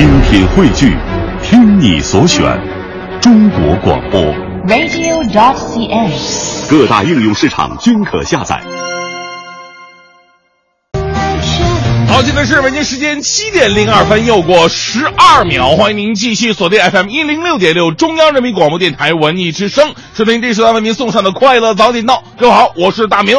精品汇聚，听你所选，中国广播。radio.dot.cn，。各大应用市场均可下载。好，现在是北京时间七点零二分，又过十二秒，欢迎您继续锁定 FM 一零六点六中央人民广播电台文艺之声，收听这时段为您送上的快乐早点到。各位好，我是大明。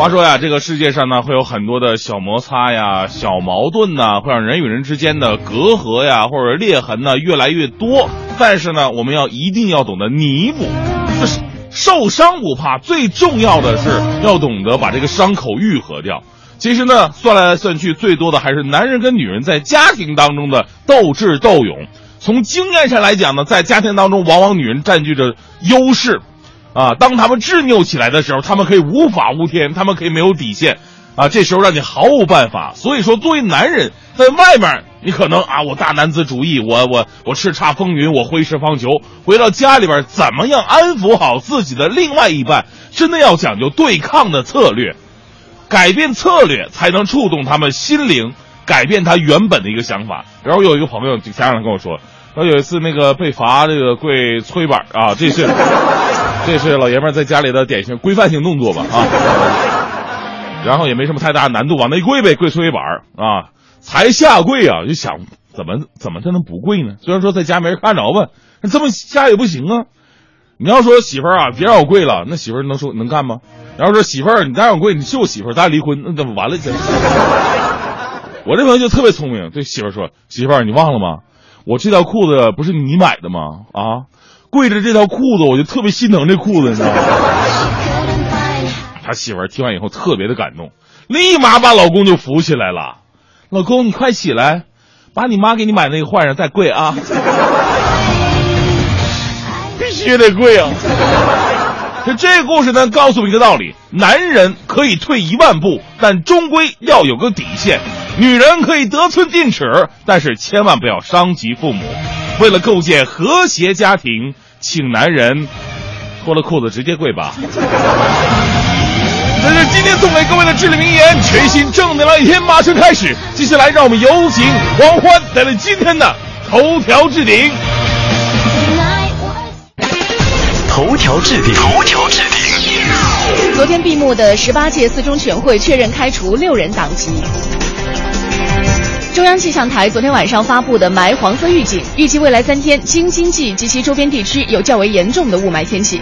话说呀，这个世界上呢，会有很多的小摩擦呀、小矛盾呐，会让人与人之间的隔阂呀或者裂痕呢越来越多。但是呢，我们要一定要懂得弥补，就是受伤不怕，最重要的是要懂得把这个伤口愈合掉。其实呢，算来算去，最多的还是男人跟女人在家庭当中的斗智斗勇。从经验上来讲呢，在家庭当中，往往女人占据着优势。啊，当他们执拗起来的时候，他们可以无法无天，他们可以没有底线，啊，这时候让你毫无办法。所以说，作为男人，在外面你可能啊，我大男子主义，我我我叱咤风云，我挥斥方遒。回到家里边，怎么样安抚好自己的另外一半，真的要讲究对抗的策略，改变策略才能触动他们心灵，改变他原本的一个想法。然后有一个朋友前两天跟我说，说有一次那个被罚这个跪搓衣板啊，这是。这是老爷们在家里的典型规范性动作吧啊，然后也没什么太大难度，往那一跪呗，跪搓衣板啊，才下跪啊，就想怎么怎么才能不跪呢？虽然说在家没人看着吧，那这么下也不行啊。你要说媳妇儿啊，别让我跪了，那媳妇儿能说能干吗？然后说媳妇儿，你再让我跪，你是我媳妇儿，咱俩离婚，那怎么完了？这 我这朋友就特别聪明，对媳妇儿说：“媳妇儿，你忘了吗？我这条裤子不是你买的吗？啊？”跪着这条裤子，我就特别心疼这裤子，你知道吗？他媳妇儿听完以后特别的感动，立马把老公就扶起来了。老公，你快起来，把你妈给你买那个换上再跪啊！必须得跪啊！这这故事呢，告诉我们一个道理：男人可以退一万步，但终归要有个底线；女人可以得寸进尺，但是千万不要伤及父母。为了构建和谐家庭，请男人脱了裤子直接跪吧。这是今天送给各位的至理名言，全新正能量一天马上开始。接下来，让我们有请王欢带来今天的头条置顶。头条置顶，头条置顶。昨天闭幕的十八届四中全会确认开除六人党籍。中央气象台昨天晚上发布的霾黄色预警，预计未来三天京津冀及其周边地区有较为严重的雾霾天气。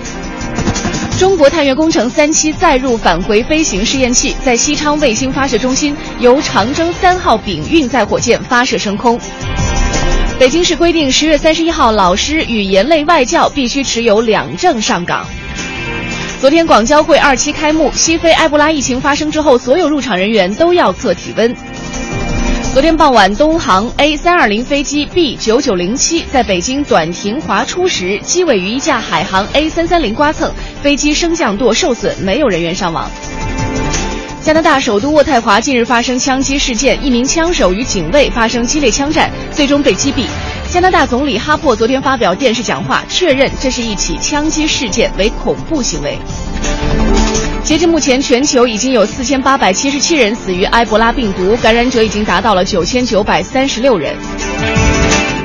中国探月工程三期载入返回飞行试验器在西昌卫星发射中心由长征三号丙运载火箭发射升空。北京市规定，十月三十一号，老师语言类外教必须持有两证上岗。昨天广交会二期开幕，西非埃博拉疫情发生之后，所有入场人员都要测体温。昨天傍晚，东航 A 三二零飞机 B 九九零七在北京短停滑出时，机尾与一架海航 A 三三零刮蹭，飞机升降舵受损，没有人员伤亡。加拿大首都渥太华近日发生枪击事件，一名枪手与警卫发生激烈枪战，最终被击毙。加拿大总理哈珀昨天发表电视讲话，确认这是一起枪击事件，为恐怖行为。截至目前，全球已经有四千八百七十七人死于埃博拉病毒，感染者已经达到了九千九百三十六人。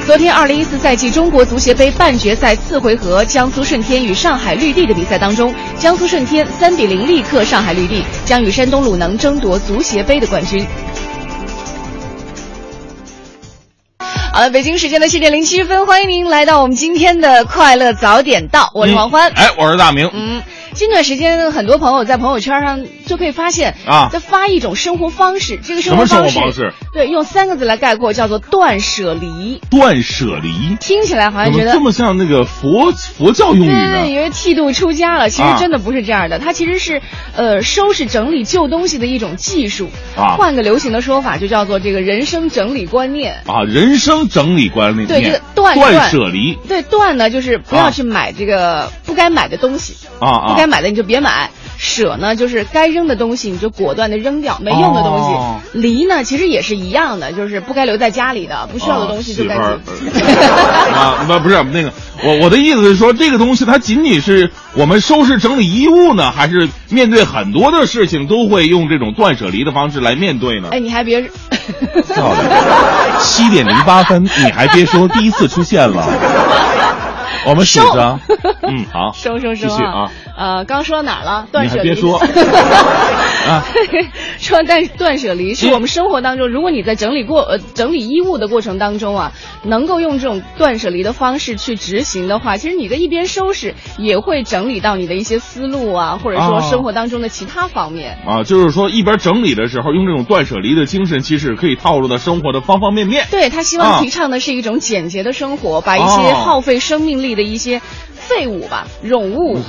昨天，二零一四赛季中国足协杯半决赛次回合，江苏舜天与上海绿地的比赛当中，江苏舜天三比零力克上海绿地，将与山东鲁能争夺足协杯的冠军。好了，北京时间的七点零七分，欢迎您来到我们今天的快乐早点到，我是王欢，哎，我是大明，嗯。近段时间，很多朋友在朋友圈上就可以发现啊，在发一种生活方式。这个生活方式，方式对，用三个字来概括，叫做断舍离。断舍离听起来好像觉得这么像那个佛佛教用语对？对，以为剃度出家了，其实真的不是这样的。它其实是呃收拾整理旧东西的一种技术。啊，换个流行的说法，就叫做这个人生整理观念。啊，人生整理观念。对，这个断断舍离。对，断呢就是不要去买这个不该买的东西。啊啊，不该买的你就别买。舍呢，就是该扔的东西你就果断的扔掉，没用的东西。哦离呢，其实也是一样的，就是不该留在家里的，不需要的东西就媳该妇丢。儿 啊，不不是那个，我我的意思是说，这个东西它仅仅是我们收拾整理衣物呢，还是面对很多的事情都会用这种断舍离的方式来面对呢？哎，你还别，七点零八分，你还别说，第一次出现了。我们数着，嗯，好，收收收继续啊！呃，刚说到哪了？断舍离。别说啊，说断断舍离是我们生活当中，如果你在整理过呃整理衣物的过程当中啊，能够用这种断舍离的方式去执行的话，其实你在一边收拾，也会整理到你的一些思路啊，或者说啊生活当中的其他方面。啊，就是说一边整理的时候，用这种断舍离的精神，其实可以套入到生活的方方面面。对他希啊望提倡的是一种简洁的生活，把一些哦耗费生命力的一些废物吧、冗 物、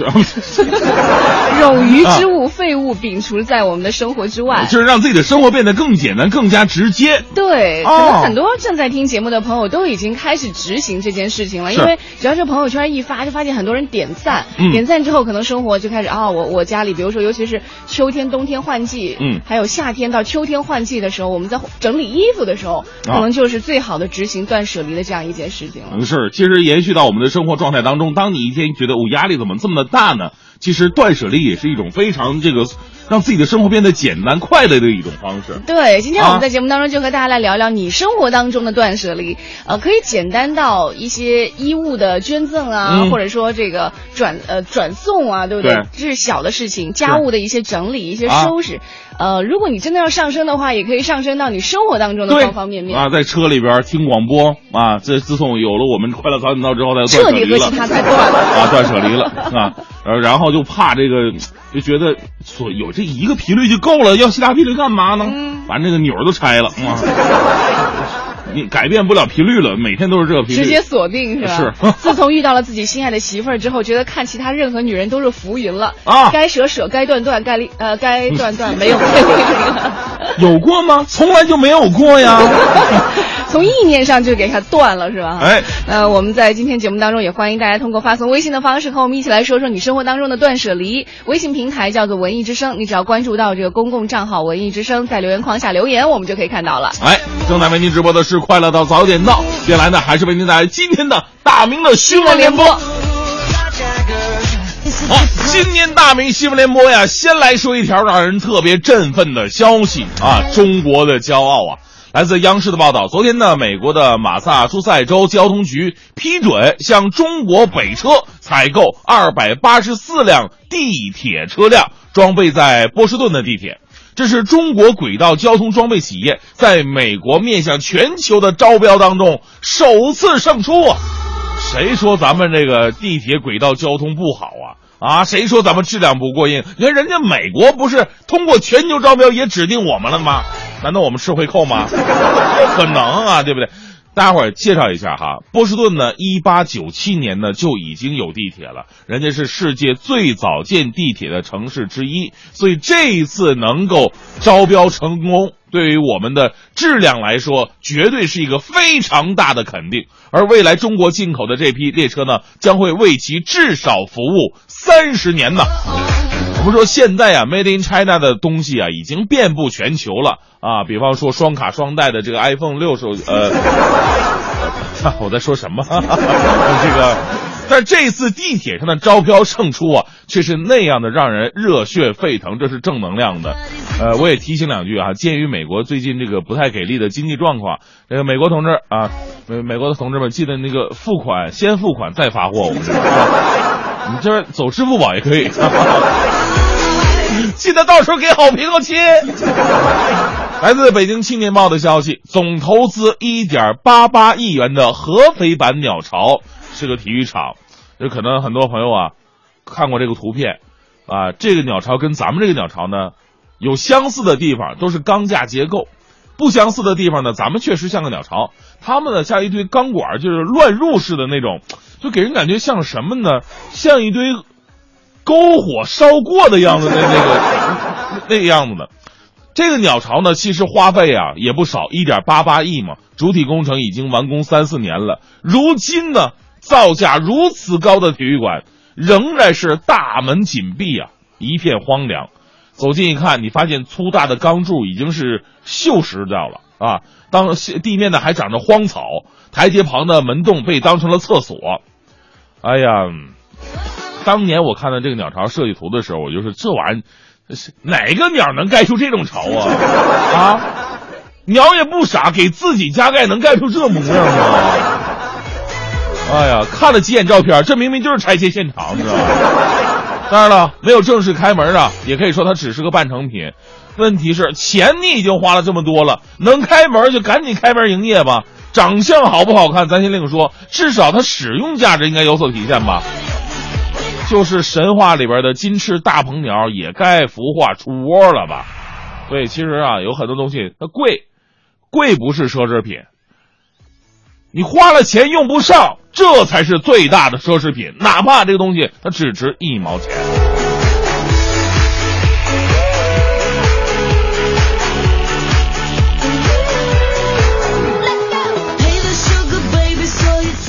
冗余之物、废物摒除在我们的生活之外。就是让自己的生活变得更简单、更加直接。对，可哦。能很多正在听节目的朋友都已经开始执行这件事情了，因为只要是朋友圈一发，就发现很多人点赞，嗯。点赞之后，可能生活就开始啊，我我家里，比如说，尤其是秋天、冬天换季，嗯。还有夏天到秋天换季的时候，我们在整理衣服的时候，啊可能就是最好的执行断舍离的这样一件事情了。嗯，是，其实延续到我们的生活状态当中，当你一天觉得我压力怎么这么的大呢？其实断舍离也是一种非常这个让自己的生活变得简单快乐的一种方式。对，今天我啊们在节目当中就和大家来聊聊你生活当中的断舍离，呃，可以简单到一些衣物的捐赠啊，嗯或者说这个转呃转送啊，对不对？对这是小的事情，家务的一些整理、一些啊收拾。呃，如果你真的要上升的话，也可以上升到你生活当中的方方面面。啊，在车里边听广播啊，这自从有了我们快乐早点到之后，再断彻底舍离了和其他才断了。啊，断舍离了啊，呃，然后就怕这个，就觉得所有这一个频率就够了，要其他频率干嘛呢？嗯把那个钮儿都拆了啊，你改变不了频率了，每天都是这个频率，直接锁定是吧？是 自从遇到了自己心爱的媳妇儿之后，觉得看其他任何女人都是浮云了啊该舍舍，该断断，该离呃该断断，没有。有过吗？从来就没有过呀。从意念上就给它断了，是吧？哎，呃，我们在今天节目当中也欢迎大家通过发送微信的方式和我们一起来说说你生活当中的断舍离。微信平台叫做文艺之声，你只要关注到这个公共账号“文艺之声”，在留言框下留言，我们就可以看到了。哎，正在为您直播的是《快乐到早点到》，接下来呢，还是为您带来今天的大明的新闻联播。好，今年大明新闻联播呀，先来说一条让人特别振奋的消息啊！中国的骄傲啊！来自央视的报道，昨天呢，美国的马萨诸塞州交通局批准向中国北车采购二百八十四辆地铁车辆，装备在波士顿的地铁。这是中国轨道交通装备企业在美国面向全球的招标当中首次胜出啊！谁说咱们这个地铁轨道交通不好啊？啊，谁说咱们质量不过硬？你看人家美国不是通过全球招标也指定我们了吗？难道我们吃回扣吗？不 可能啊，对不对？大家伙儿介绍一下哈，波士顿呢，一八九七年呢就已经有地铁了，人家是世界最早建地铁的城市之一，所以这一次能够招标成功，对于我们的质量来说，绝对是一个非常大的肯定。而未来中国进口的这批列车呢，将会为其至少服务三十年呢。我们说现在啊，Made in China 的东西啊，已经遍布全球了啊。比方说双卡双待的这个 iPhone 六手，呃，呃 我在说什么？这个，但这次地铁上的招标胜出啊，却是那样的让人热血沸腾，这是正能量的。呃，我也提醒两句啊，鉴于美国最近这个不太给力的经济状况，这个美国同志啊，美美国的同志们，记得那个付款先付款再发货，我们这边啊，你这走支付宝也可以。哈哈 记得到时候给好评哦，亲。来自北京青年报的消息，总投资一点八八亿元的合肥版鸟巢是个体育场，这可能很多朋友啊看过这个图片啊，这个鸟巢跟咱们这个鸟巢呢有相似的地方，都是钢架结构。不相似的地方呢，咱们确实像个鸟巢，他们呢像一堆钢管，就是乱入式的那种，就给人感觉像什么呢？像一堆篝火烧过的样子，那那个那个样子的。这个鸟巢呢，其实花费啊也不少，一点八八亿嘛。主体工程已经完工三四年了，如今呢，造价如此高的体育馆仍然是大门紧闭啊，一片荒凉。走近一看，你发现粗大的钢柱已经是锈蚀掉了啊！当地面呢还长着荒草，台阶旁的门洞被当成了厕所。哎呀，当年我看到这个鸟巢设计图的时候，我就是这玩意儿，哪个鸟能盖出这种巢啊？啊，鸟也不傻，给自己加盖能盖出这模样吗？哎呀，看了几眼照片，这明明就是拆迁现场，知道吧？当然了，没有正式开门啊，也可以说它只是个半成品。问题是钱你已经花了这么多了，能开门就赶紧开门营业吧。长相好不好看，咱先另说，至少它使用价值应该有所体现吧。就是神话里边的金翅大鹏鸟，也该孵化出窝了吧？所以其实啊，有很多东西它贵，贵不是奢侈品。你花了钱用不上，这才是最大的奢侈品。哪怕这个东西它只值一毛钱。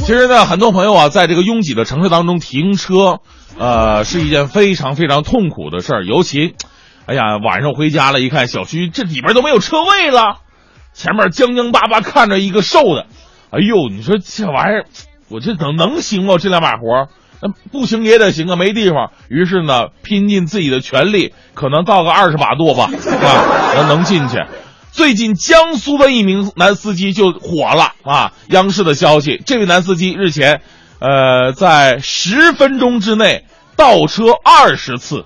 其实呢，很多朋友啊，在这个拥挤的城市当中停车，呃，是一件非常非常痛苦的事儿。尤其，哎呀，晚上回家了，一看小区这里边都没有车位了，前面僵僵巴巴看着一个瘦的。哎呦，你说这玩意儿，我这能能行吗？这两把活儿那不行也得行啊，没地方。于是呢，拼尽自己的全力，可能到个二十把度吧，啊，能能进去。最近江苏的一名男司机就火了啊！央视的消息，这位男司机日前，呃，在十分钟之内倒车二十次，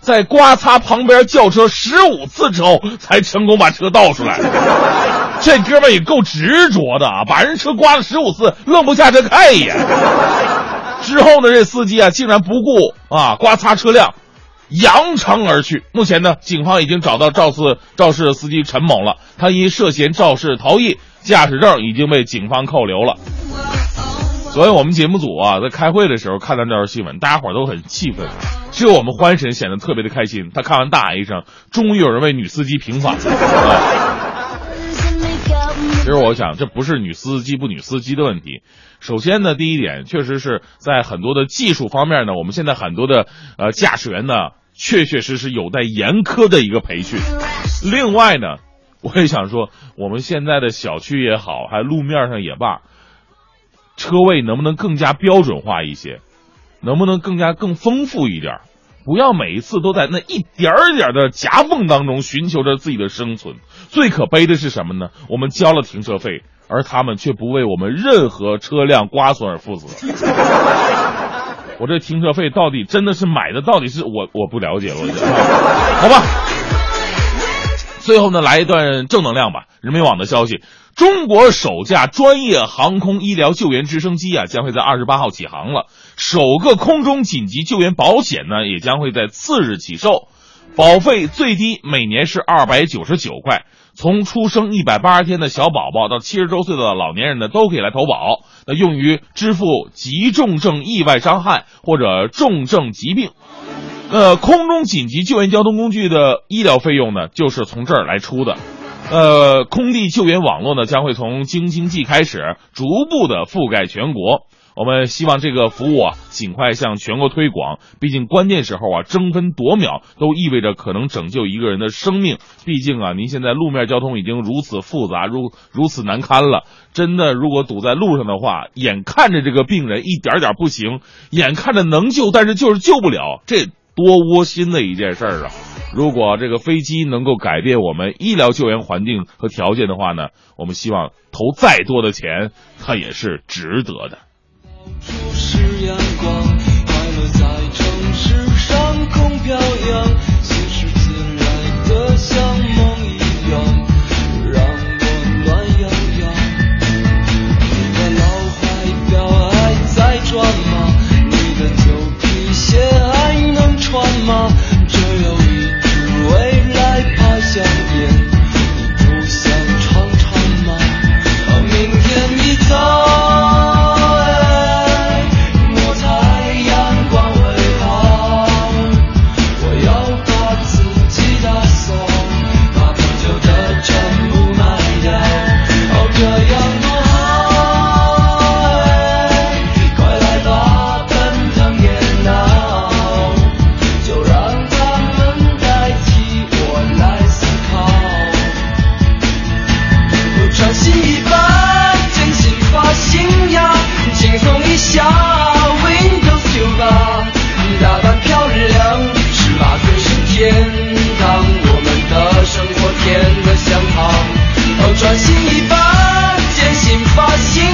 在刮擦旁边轿车十五次之后，才成功把车倒出来。这哥们也够执着的啊！把人车刮了十五次，愣不下车看一眼。之后呢，这司机啊，竟然不顾啊刮擦车辆，扬长而去。目前呢，警方已经找到肇事肇事司机陈某了，他因涉嫌肇事逃逸，驾驶证已经被警方扣留了。昨天我们节目组啊，在开会的时候看到这条新闻，大家伙都很气愤，只有我们欢神显得特别的开心。他看完大喊一声：“终于有人为女司机平反了！”其实我想，这不是女司机不女司机的问题。首先呢，第一点，确实是在很多的技术方面呢，我们现在很多的呃驾驶员呢，确确实实有待严苛的一个培训。另外呢，我也想说，我们现在的小区也好，还路面上也罢，车位能不能更加标准化一些？能不能更加更丰富一点？不要每一次都在那一点儿点儿的夹缝当中寻求着自己的生存。最可悲的是什么呢？我们交了停车费，而他们却不为我们任何车辆刮损而负责。我这停车费到底真的是买的？到底是我我不了解了，好吧。最后呢，来一段正能量吧。人民网的消息。中国首架专业航空医疗救援直升机啊，将会在二十八号起航了。首个空中紧急救援保险呢，也将会在次日起售，保费最低每年是二百九十九块。从出生一百八十天的小宝宝到七十周岁的老年人呢，都可以来投保。那用于支付急重症意外伤害或者重症疾病，呃，空中紧急救援交通工具的医疗费用呢，就是从这儿来出的。呃，空地救援网络呢将会从京津冀开始逐步的覆盖全国。我们希望这个服务啊尽快向全国推广。毕竟关键时候啊争分夺秒都意味着可能拯救一个人的生命。毕竟啊您现在路面交通已经如此复杂，如如此难堪了。真的，如果堵在路上的话，眼看着这个病人一点点不行，眼看着能救，但是就是救不了，这多窝心的一件事儿啊！如果这个飞机能够改变我们医疗救援环境和条件的话呢，我们希望投再多的钱，它也是值得的。哦转新一半，艰辛发现。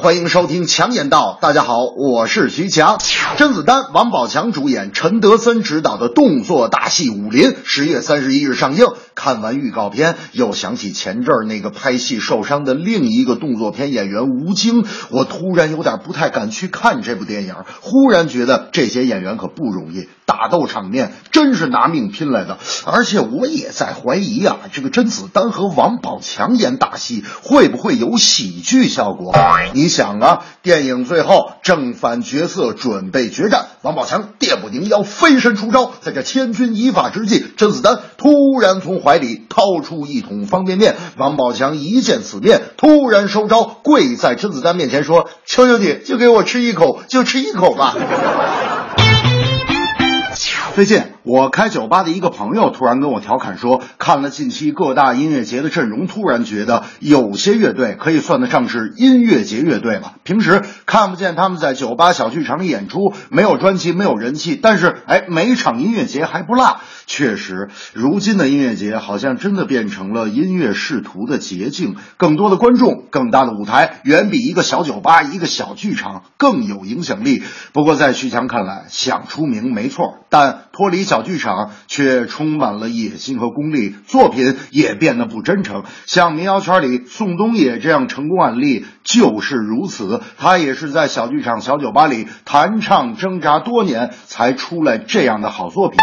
欢迎收听强言道。大家好，我是徐强。甄子丹、王宝强主演，陈德森执导的动作大戏《武林》十月三十一日上映。看完预告片，又想起前阵儿那个拍戏受伤的另一个动作片演员吴京，我突然有点不太敢去看这部电影。忽然觉得这些演员可不容易，打斗场面真是拿命拼来的。而且我也在怀疑啊，这个甄子丹和王宝强演大戏会不会有喜剧效果？你想啊，电影最后正反角色准备决战，王宝强电不宁要飞身出招，在这千钧一发之际，甄子丹突然从怀怀里掏出一桶方便面，王宝强一见此面，突然收招，跪在甄子丹面前说：“求求你，就给我吃一口，就吃一口吧。”再见，我开酒吧的一个朋友突然跟我调侃说，看了近期各大音乐节的阵容，突然觉得有些乐队可以算得上是音乐节乐队了。平时看不见他们在酒吧、小剧场里演出，没有专辑，没有人气，但是哎，每场音乐节还不落。确实，如今的音乐节好像真的变成了音乐仕途的捷径，更多的观众，更大的舞台，远比一个小酒吧、一个小剧场更有影响力。不过，在徐强看来，想出名没错，但脱离小剧场却充满了野心和功利，作品也变得不真诚。像民谣圈里宋冬野这样成功案例就是如此，他也是在小剧场、小酒吧里弹唱挣扎多年，才出来这样的好作品。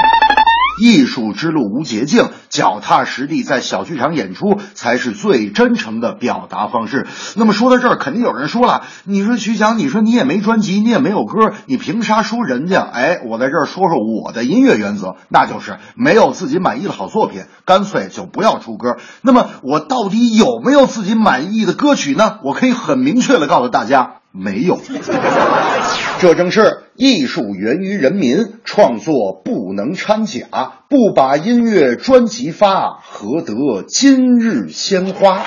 艺术之路无捷径，脚踏实地在小剧场演出才是最真诚的表达方式。那么说到这儿，肯定有人说了：“你说徐翔，你说你也没专辑，你也没有歌，你凭啥说人家？”哎，我在这儿说说我的音乐原则，那就是没有自己满意的好作品，干脆就不要出歌。那么我到底有没有自己满意的歌曲呢？我可以很明确的告诉大家，没有。这正是艺术源于人民，创作不能掺假，不把音乐专辑发，何得今日鲜花？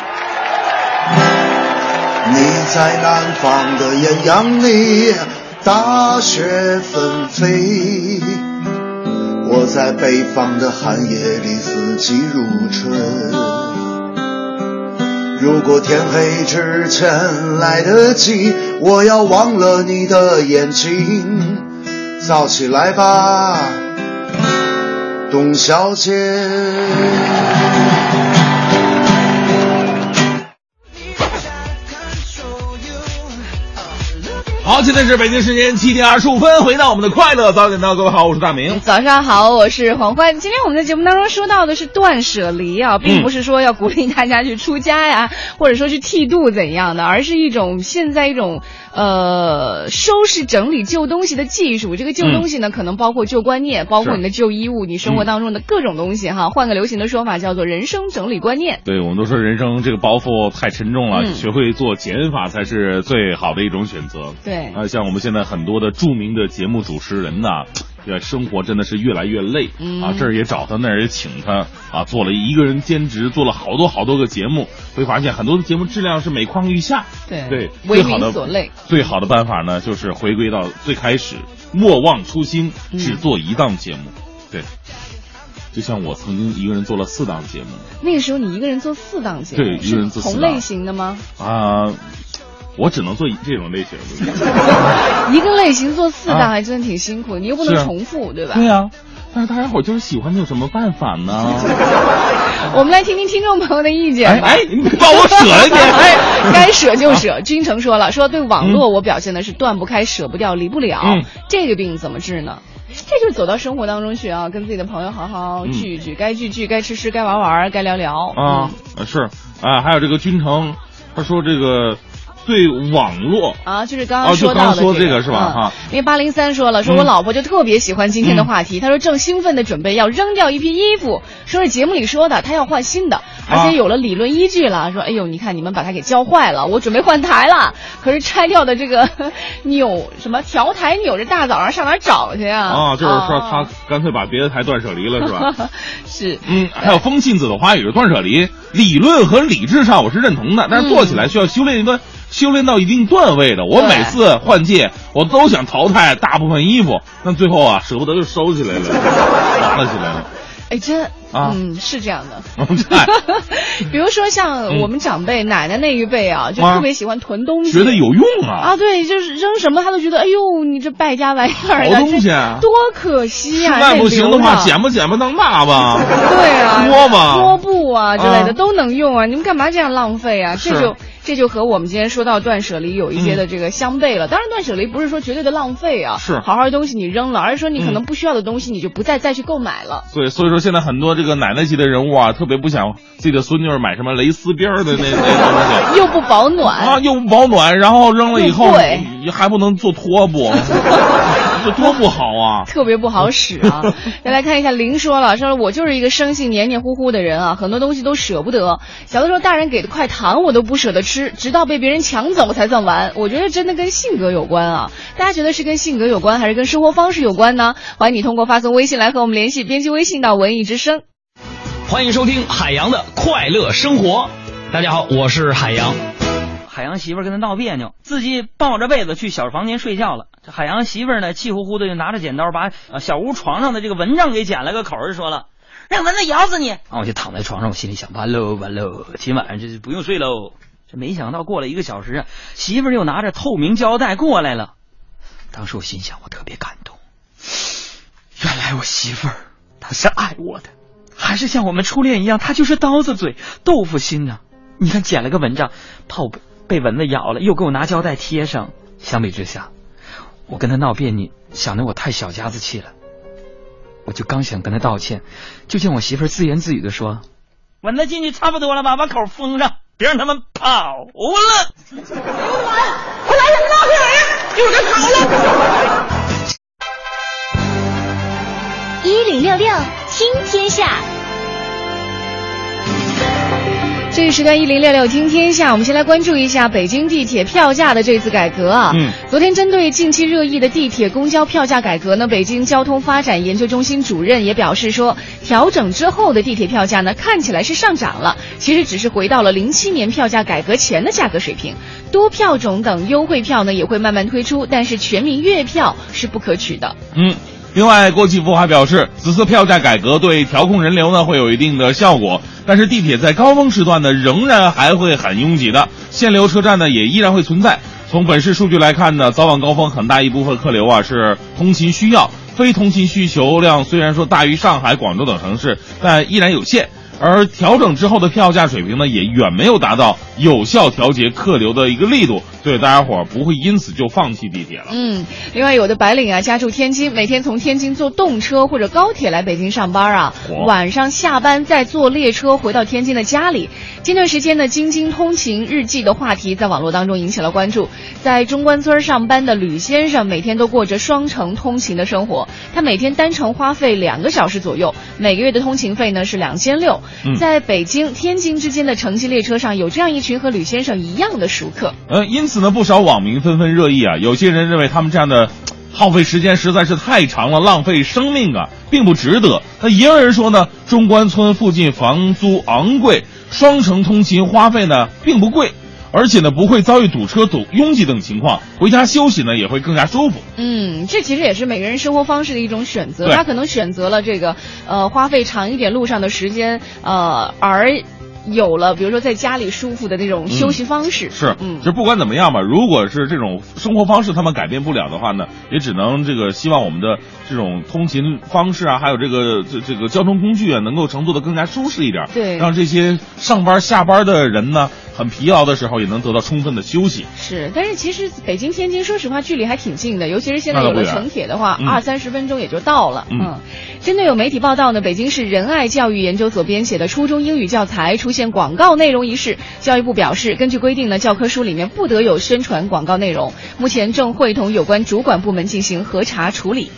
你在南方的艳阳里，大雪纷飞；我在北方的寒夜里，四季如春。如果天黑之前来得及，我要忘了你的眼睛。早起来吧，董小姐。好，现在是北京时间七点二十五分，回到我们的快乐早点到，各位好，我是大明。早上好，我是黄欢。今天我们的节目当中说到的是断舍离啊，并不是说要鼓励大家去出家呀，或者说去剃度怎样的，而是一种现在一种呃收拾整理旧东西的技术。这个旧东西呢，可能包括旧观念，包括你的旧衣物，你生活当中的各种东西哈。换个流行的说法，叫做人生整理观念。对，我们都说人生这个包袱太沉重了，嗯学会做减法才是最好的一种选择。对啊，像我们现在很多的著名的节目主持人呐，呃，生活真的是越来越累、嗯啊，这儿也找他，那儿也请他啊，做了一个人兼职，做了好多好多个节目，会发现很多的节目质量是每况愈下。对对，最好的所累。最好的办法呢，就是回归到最开始，莫忘初心，嗯只做一档节目。对，就像我曾经一个人做了四档节目那个时候你一个人做四档节目，对一个人做四档同类型的吗？啊，我只能做这种类型的。一个类型做四档啊还真的挺辛苦，你又不能重复，对吧？对呀、但是大家伙就是喜欢，你有什么办法呢？我们来听听听众朋友的意见吧。哎哎，你把我舍了你！哎，该舍就舍。君成说了，说对网络我表现的是断不开、舍不掉、离不了。嗯这个病怎么治呢？这就是走到生活当中去啊，跟自己的朋友好好聚一聚，该聚聚，该吃吃，该玩玩，该聊聊啊嗯，是啊，还有这个君成，他说这个对网络。啊，就是刚刚说到的这个个是吧？嗯。哈。因为八零三说了，说嗯。我老婆就特别喜欢今天的话题，她说正兴奋的准备要扔掉一批衣服，说是节目里说的，她要换新的，而啊且有了理论依据了，说哎呦，你看你们把它给教坏了，我准备换台了，可是拆掉的这个 扭什么调台钮，这大早上上哪儿找去啊？啊，就是说啊。他干脆把别的台断舍离了是吧？是。嗯，还有风信子的花语断舍离，理论和理智上我是认同的，但是做起来需要修炼一段。修炼到一定段位的，我每次换季，我都想淘汰大部分衣服，但最后啊，舍不得就收起来了，拿了起来了。哎，真啊。嗯是这样的。比如说像嗯我们长辈、奶奶那一辈啊，就啊特别喜欢囤东西，觉得有用啊。啊，对，就是扔什么他都觉得，哎呦，你这败家玩意儿好的，东西这多可惜呀、实在不行的话，这捡吧捡吧当大吧。对啊，拖吧。拖布啊之类的、啊。都能用啊，你们干嘛这样浪费啊？这就这就和我们今天说到断舍离有一些的这个相悖了。当然，断舍离不是说绝对的浪费啊，是。好好的东西你扔了，而是说你可能嗯。不需要的东西你就不再再去购买了。所以，所以说现在很多这个奶奶级的人物啊，特别不想自己的孙女儿买什么蕾丝边儿的那 那东西又不保暖啊，又不保暖，然后扔了以后还不能做拖布，这多不好啊！特别不好使啊！再 来看一下，林说了，说我就是一个生性黏黏糊糊的人啊，很多东西都舍不得。小的时候大人给的块糖我都不舍得吃，直到被别人抢走才算完。我觉得真的跟性格有关啊！大家觉得是跟性格有关，还是跟生活方式有关呢？欢迎你通过发送微信来和我们联系，编辑微信到文艺之声。欢迎收听海洋的快乐生活。大家好，我是海洋。海洋媳妇儿跟他闹别扭，自己抱着被子去小房间睡觉了。这海洋媳妇儿呢，气呼呼的就拿着剪刀把呃小屋床上的这个蚊帐给剪了个口，就说了：“让蚊子咬死你！”啊，我就躺在床上，我心里想：完喽完喽，今晚上这就不用睡喽。这没想到过了一个小时啊，媳妇儿又拿着透明胶带过来了。当时我心想，我特别感动，原来我媳妇儿她是爱我的，还是像我们初恋一样，他就是刀子嘴豆腐心呐、你看剪了个蚊帐，怕我被蚊子咬了，又给我拿胶带贴上。相比之下，我跟他闹别扭，想得我太小家子气了。我就刚想跟他道歉，就见我媳妇儿自言自语的说：“蚊子进去差不多了吧，把口封上，别让他们跑了。”快来人闹别人，有人跑了。一零六六听天下，这一时段一零六六听天下，我们先来关注一下北京地铁票价的这次改革啊。嗯，昨天针对近期热议的地铁、公交票价改革呢，北京交通发展研究中心主任也表示说，调整之后的地铁票价呢，看起来是上涨了，其实只是回到了零七年票价改革前的价格水平。多票种等优惠票呢也会慢慢推出，但是全民月票是不可取的。嗯，另外，郭继福还表示，此次票价改革对调控人流呢会有一定的效果，但是地铁在高峰时段呢仍然还会很拥挤的，限流车站呢也依然会存在。从本市数据来看呢，早晚高峰很大一部分客流啊是通勤需要，非通勤需求量虽然说大于上海、广州等城市，但依然有限。而调整之后的票价水平呢，也远没有达到有效调节客流的一个力度，所以大家伙儿不会因此就放弃地铁了。嗯，另外有的白领啊，家住天津，每天从天津坐动车或者高铁来北京上班啊，晚上下班再坐列车回到天津的家里。近段时间呢，京津通勤日记的话题在网络当中引起了关注。在中关村上班的吕先生，每天都过着双程通勤的生活，他每天单程花费两个小时左右，每个月的通勤费呢是两千六。嗯在北京、天津之间的城际列车上，有这样一群和吕先生一样的熟客。呃，因此呢，不少网民纷纷热议啊。有些人认为他们这样的耗费时间实在是太长了，浪费生命啊，并不值得。那也有人说呢，中关村附近房租昂贵，双城通勤花费呢并不贵，而且呢不会遭遇堵车、堵拥挤等情况，回家休息呢也会更加舒服。嗯，这其实也是每个人生活方式的一种选择。他可能选择了这个呃花费长一点路上的时间，呃而有了，比如说在家里舒服的那种休息方式。是，嗯，就不管怎么样吧，如果是这种生活方式他们改变不了的话呢，也只能这个希望我们的这种通勤方式啊，还有这个这这个交通工具啊，能够乘坐的更加舒适一点。对让这些上班下班的人呢，很疲劳的时候也能得到充分的休息。是，但是其实北京、天津，说实话距离还挺近的，尤其是现在有了城铁的话，嗯二三十分钟也就到了。嗯针对有媒体报道呢，北京市仁爱教育研究所编写的初中英语教材出现广告内容一事，教育部表示，根据规定呢，教科书里面不得有宣传广告内容，目前正会同有关主管部门进行核查处理。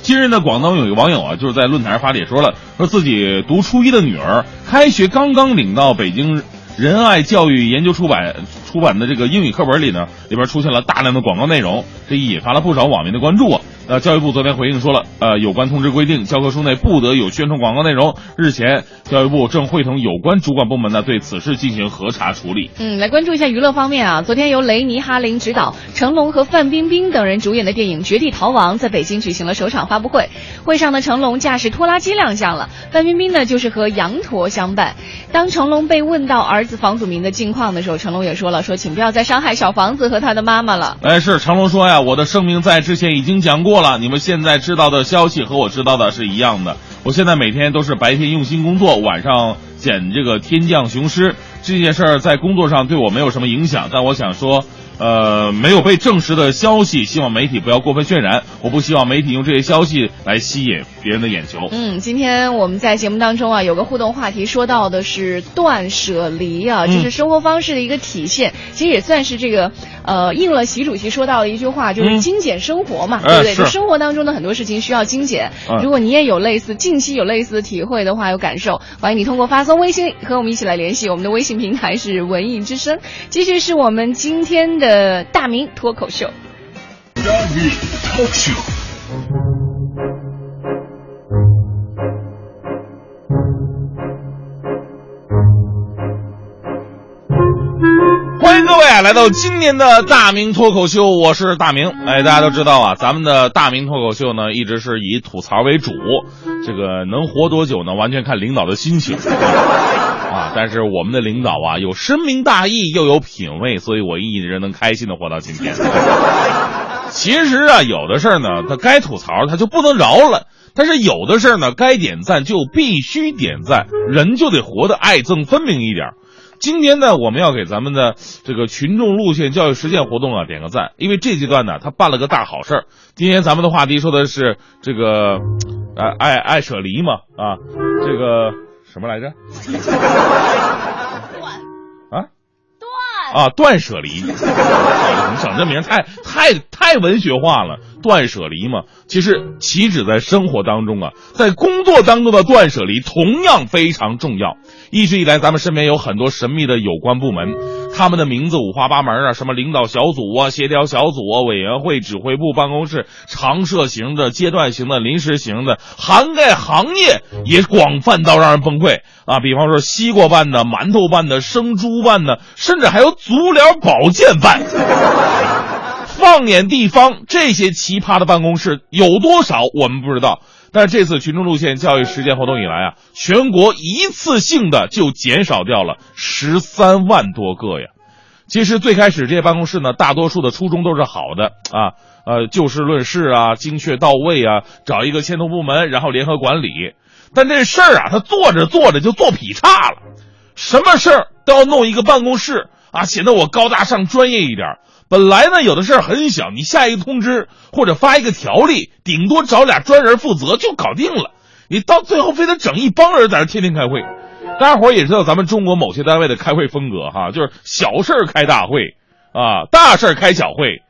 近日呢，广东有一个网友啊，就是在论坛上发帖说了，说自己读初一的女儿开学刚刚领到北京仁爱教育研究出版出版的这个英语课本里呢，里边出现了大量的广告内容，这引发了不少网民的关注啊。呃，教育部昨天回应说了，呃，有关通知规定，教科书内不得有宣传广告内容。日前，教育部正会同有关主管部门呢，对此事进行核查处理。嗯，来关注一下娱乐方面啊。昨天由雷尼哈林执导，成龙和范冰冰等人主演的电影《绝地逃亡》在北京举行了首场发布会。会上呢，成龙驾驶拖拉机亮相了，范冰冰呢就是和羊驼相伴。当成龙被问到儿子房祖名的近况的时候，成龙也说了，说请不要再伤害小房子和他的妈妈了。哎，是成龙说呀，我的声明在之前已经讲过过了，你们现在知道的消息和我知道的是一样的。我现在每天都是白天用心工作，晚上捡这个天降雄狮。这件事儿在工作上对我没有什么影响，但我想说，呃，没有被证实的消息，希望媒体不要过分渲染。我不希望媒体用这些消息来吸引别人的眼球。嗯，今天我们在节目当中啊，有个互动话题，说到的是断舍离啊，嗯这是生活方式的一个体现，其实也算是这个呃应了习主席说到的一句话，就是嗯精简生活嘛，哎对不对？是就生活当中的很多事情需要精简。嗯如果你也有类似近期有类似的体会的话，有感受，欢迎你通过发送微信和我们一起来联系，我们的微信平台是文艺之声。继续是我们今天的的大明脱口秀。欢迎各位啊，来到今年的大明脱口秀，我是大明。哎，大家都知道啊，咱们的大明脱口秀呢，一直是以吐槽为主。这个能活多久呢，完全看领导的心情啊。但是我们的领导啊，有深明大义，又有品位，所以我一直能开心的活到今天。其实啊，有的事儿呢，他该吐槽他就不能饶了；但是有的事儿呢，该点赞就必须点赞，人就得活得爱憎分明一点儿。今天呢，我们要给咱们的这个群众路线教育实践活动啊点个赞，因为这阶段呢，他办了个大好事儿。今天咱们的话题说的是这个，呃，爱爱舍离嘛，啊，这个什么来着？断啊？断啊，断舍离，你整这名儿太太太文学化了，断舍离嘛。其实岂止在生活当中啊，在工作当中的断舍离同样非常重要。一直以来，咱们身边有很多神秘的有关部门，他们的名字五花八门啊，什么领导小组啊、协调小组啊、委员会、指挥部、办公室、常设型的、阶段型的、临时型的，涵盖行业也广泛到让人崩溃啊。比方说西瓜办的、馒头办的、生猪办的，甚至还有足疗保健办。放眼地方，这些奇葩的办公室有多少，我们不知道。但这次群众路线教育实践活动以来啊，全国一次性的就减少掉了十三万多个呀。其实最开始这些办公室呢，大多数的初衷都是好的啊，呃，就事论事啊，精确到位啊，找一个牵头部门，然后联合管理。但这事儿啊，他做着做着就做劈叉了，什么事儿都要弄一个办公室啊，显得我高大上、专业一点儿。本来呢，有的事儿很小，你下一个通知或者发一个条例，顶多找俩专人负责就搞定了。你到最后非得整一帮人在这天天开会，大家伙儿也知道咱们中国某些单位的开会风格哈，就是小事儿开大会啊，大事儿开小会，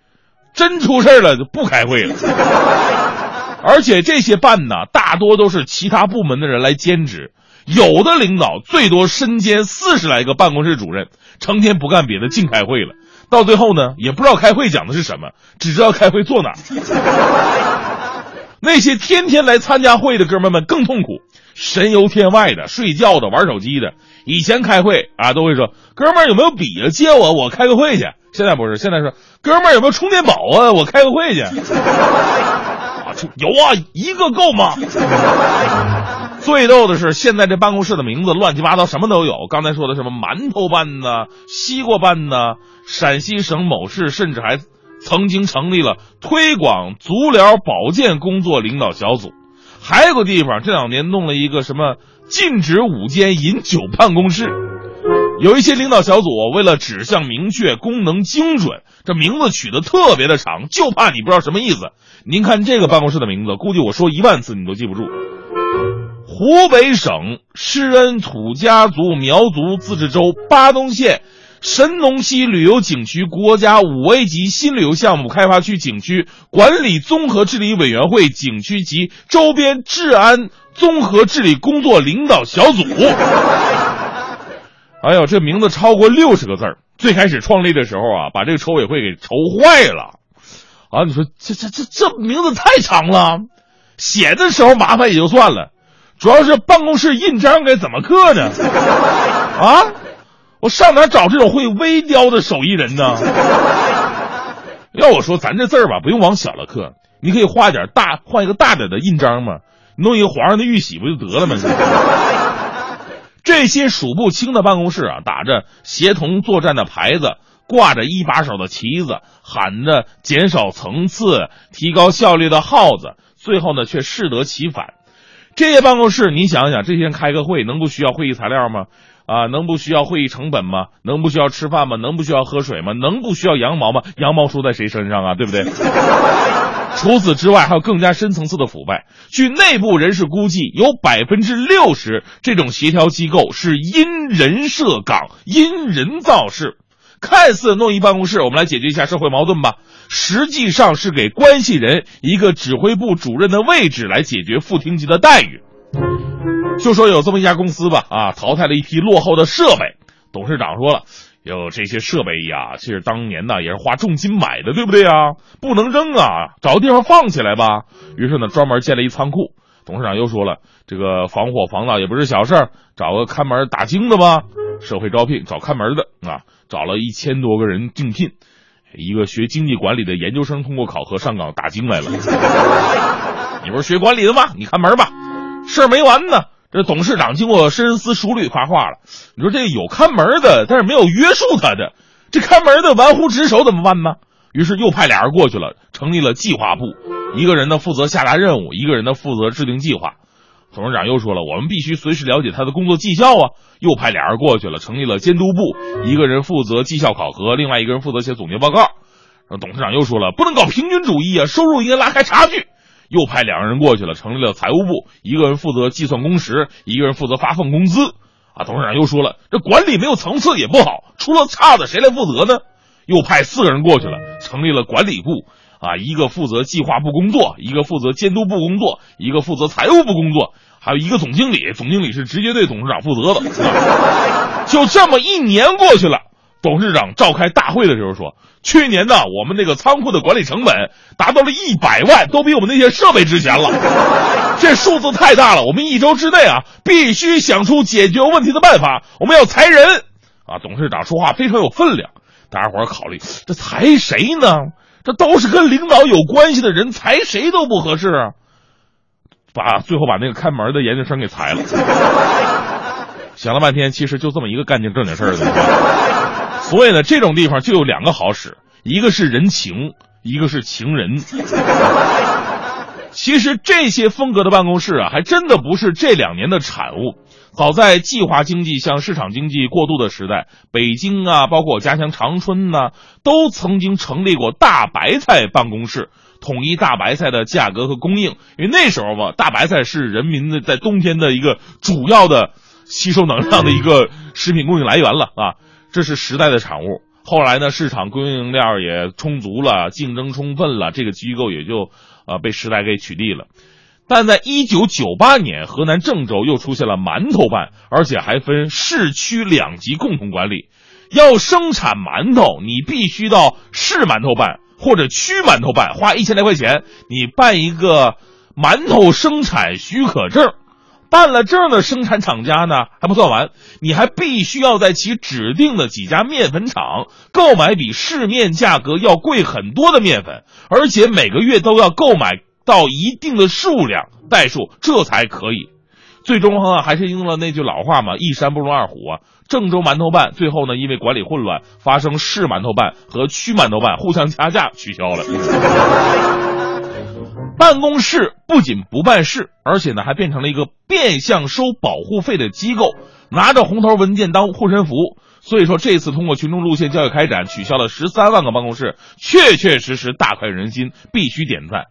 真出事儿了就不开会了。而且这些办呢，大多都是其他部门的人来兼职，有的领导最多身兼四十来个办公室主任，成天不干别的，净开会了。到最后呢，也不知道开会讲的是什么，只知道开会坐哪儿。那些天天来参加会的哥们们更痛苦，神游天外的、睡觉的、玩手机的。以前开会啊，都会说：“哥们儿有没有笔啊？借我，我开个会去。”现在不是，现在说：“哥们儿有没有充电宝啊？我开个会去。”啊，有啊，一个够吗？最逗的是，现在这办公室的名字乱七八糟，什么都有。刚才说的什么馒头办呢、西瓜办呢，陕西省某市甚至还曾经成立了推广足疗保健工作领导小组。还有个地方这两年弄了一个什么禁止午间饮酒办公室。有一些领导小组为了指向明确、功能精准，这名字取得特别的长，就怕你不知道什么意思。您看这个办公室的名字，估计我说一万次你都记不住。湖北省施恩土家族苗族自治州巴东县神农溪旅游景区国家五 A 级新旅游项目开发区景区管理综合治理委员会景区及周边治安综合治理工作领导小组。哎呦，这名字超过六十个字儿。最开始创立的时候啊，把这个筹委会给愁坏了。啊，你说这这这这名字太长了，写的时候麻烦也就算了，主要是办公室印章该怎么刻呢？啊，我上哪找这种会微雕的手艺人呢？要我说，咱这字儿吧，不用往小了刻，你可以画点大，换一个大点的印章嘛，弄一个皇上的玉玺不就得了吗？这些数不清的办公室啊，打着协同作战的牌子，挂着一把手的旗子，喊着减少层次、提高效率的号子，最后呢却适得其反。这些办公室，你想想，这些人开个会，能不需要会议材料吗？啊，能不需要会议成本吗？能不需要吃饭吗？能不需要喝水吗？能不需要羊毛吗？羊毛出在谁身上啊？对不对？除此之外，还有更加深层次的腐败。据内部人士估计，有百分之六十这种协调机构是因人设岗、因人造势，看似弄一办公室，我们来解决一下社会矛盾吧，实际上是给关系人一个指挥部主任的位置来解决副厅级的待遇。就说有这么一家公司吧，啊，淘汰了一批落后的设备，董事长说了。有这些设备呀，其实当年呢也是花重金买的，对不对啊？不能扔啊，找个地方放起来吧。于是呢，专门建了一仓库。董事长又说了，这个防火防盗也不是小事儿，找个看门打更的吧。社会招聘找看门的啊，找了一千多个人竞聘，一个学经济管理的研究生通过考核上岗打经来了。你不是学管理的吗？你看门吧，事儿没完呢。这董事长经过深思熟虑发话了，你说这有看门的，但是没有约束他的，这看门的玩忽职守怎么办呢？于是又派俩人过去了，成立了计划部，一个人呢负责下达任务，一个人呢负责制定计划。董事长又说了，我们必须随时了解他的工作绩效啊，又派俩人过去了，成立了监督部，一个人负责绩效考核，另外一个人负责写总结报告。然后董事长又说了，不能搞平均主义啊，收入应该拉开差距。又派两个人过去了，成立了财务部，一个人负责计算工时，一个人负责发放工资。啊，董事长又说了，这管理没有层次也不好，出了岔子谁来负责呢？又派四个人过去了，成立了管理部，啊，一个负责计划部工作，一个负责监督部工作，一个负责财务部工作，还有一个总经理，总经理是直接对董事长负责的。就这么一年过去了。董事长召开大会的时候说：“去年呢，我们那个仓库的管理成本达到了一百万，都比我们那些设备值钱了。这数字太大了，我们一周之内啊，必须想出解决问题的办法。我们要裁人啊！”董事长说话非常有分量。大家伙考虑，这裁谁呢？这都是跟领导有关系的人，裁谁都不合适啊！把最后把那个看门的研究生给裁了。想了半天，其实就这么一个干净正经事儿的。所以呢，这种地方就有两个好使，一个是人情，一个是情人。其实这些风格的办公室啊，还真的不是这两年的产物。早在计划经济向市场经济过渡的时代，北京啊，包括我家乡长春呢，都曾经成立过大白菜办公室，统一大白菜的价格和供应。因为那时候嘛，大白菜是人民的在冬天的一个主要的吸收能量的一个食品供应来源了啊。这是时代的产物。后来呢，市场供应量也充足了，竞争充分了，这个机构也就呃被时代给取缔了。但在一九九八年，河南郑州又出现了馒头办，而且还分市区两级共同管理。要生产馒头，你必须到市馒头办或者区馒头办，花一千来块钱，你办一个馒头生产许可证。办了证的生产厂家呢还不算完，你还必须要在其指定的几家面粉厂购买比市面价格要贵很多的面粉，而且每个月都要购买到一定的数量袋数，这才可以。最终啊还是应了那句老话嘛，一山不容二虎啊。郑州馒头办最后呢，因为管理混乱，发生市馒头办和区馒头办互相掐架，取消了。办公室不仅不办事，而且呢还变成了一个变相收保护费的机构，拿着红头文件当护身符。所以说，这次通过群众路线教育开展，取消了十三万个办公室，确确实实大快人心，必须点赞。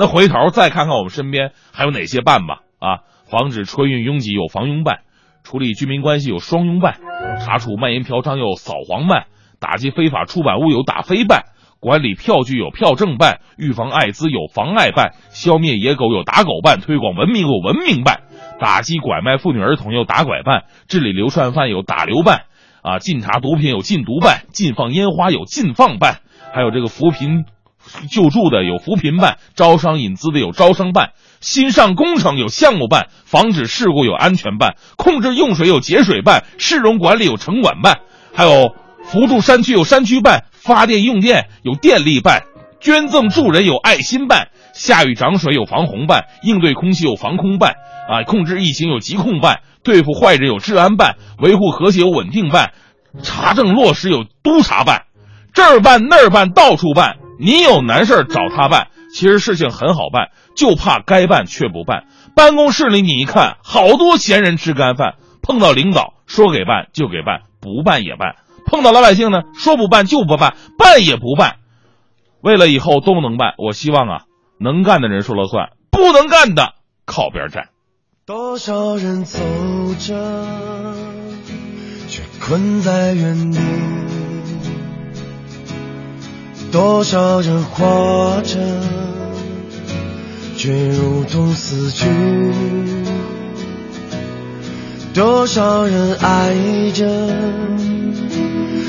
那回头再看看我们身边还有哪些办吧？啊，防止春运拥挤有防拥办，处理居民关系有双拥办，查处卖淫嫖娼有扫黄办，打击非法出版物有打非办。管理票据有票证办，预防艾滋有防艾办，消灭野狗有打狗办，推广文明有文明办，打击拐卖妇女儿童有打拐办，治理流窜犯有打流办，啊，禁查毒品有禁毒办，禁放烟花有禁放办，还有这个扶贫救助的有扶贫办，招商引资的有招商办，新上工程有项目办，防止事故有安全办，控制用水有节水办，市容管理有城管办，还有扶助山区有山区办。发电用电有电力办，捐赠助人有爱心办，下雨涨水有防洪办，应对空气有防空办，啊，控制疫情有疾控办，对付坏人有治安办，维护和谐有稳定办，查证落实有督查办，这儿办那儿办到处办，你有难事找他办，其实事情很好办，就怕该办却不办。办公室里你一看，好多闲人吃干饭，碰到领导说给办就给办，不办也办。碰到老百姓呢，说不办就不办，办也不办。为了以后都能办，我希望啊，能干的人说了算，不能干的靠边站。多少人走着，却困在原地；多少人活着，却如同死去；多少人爱着。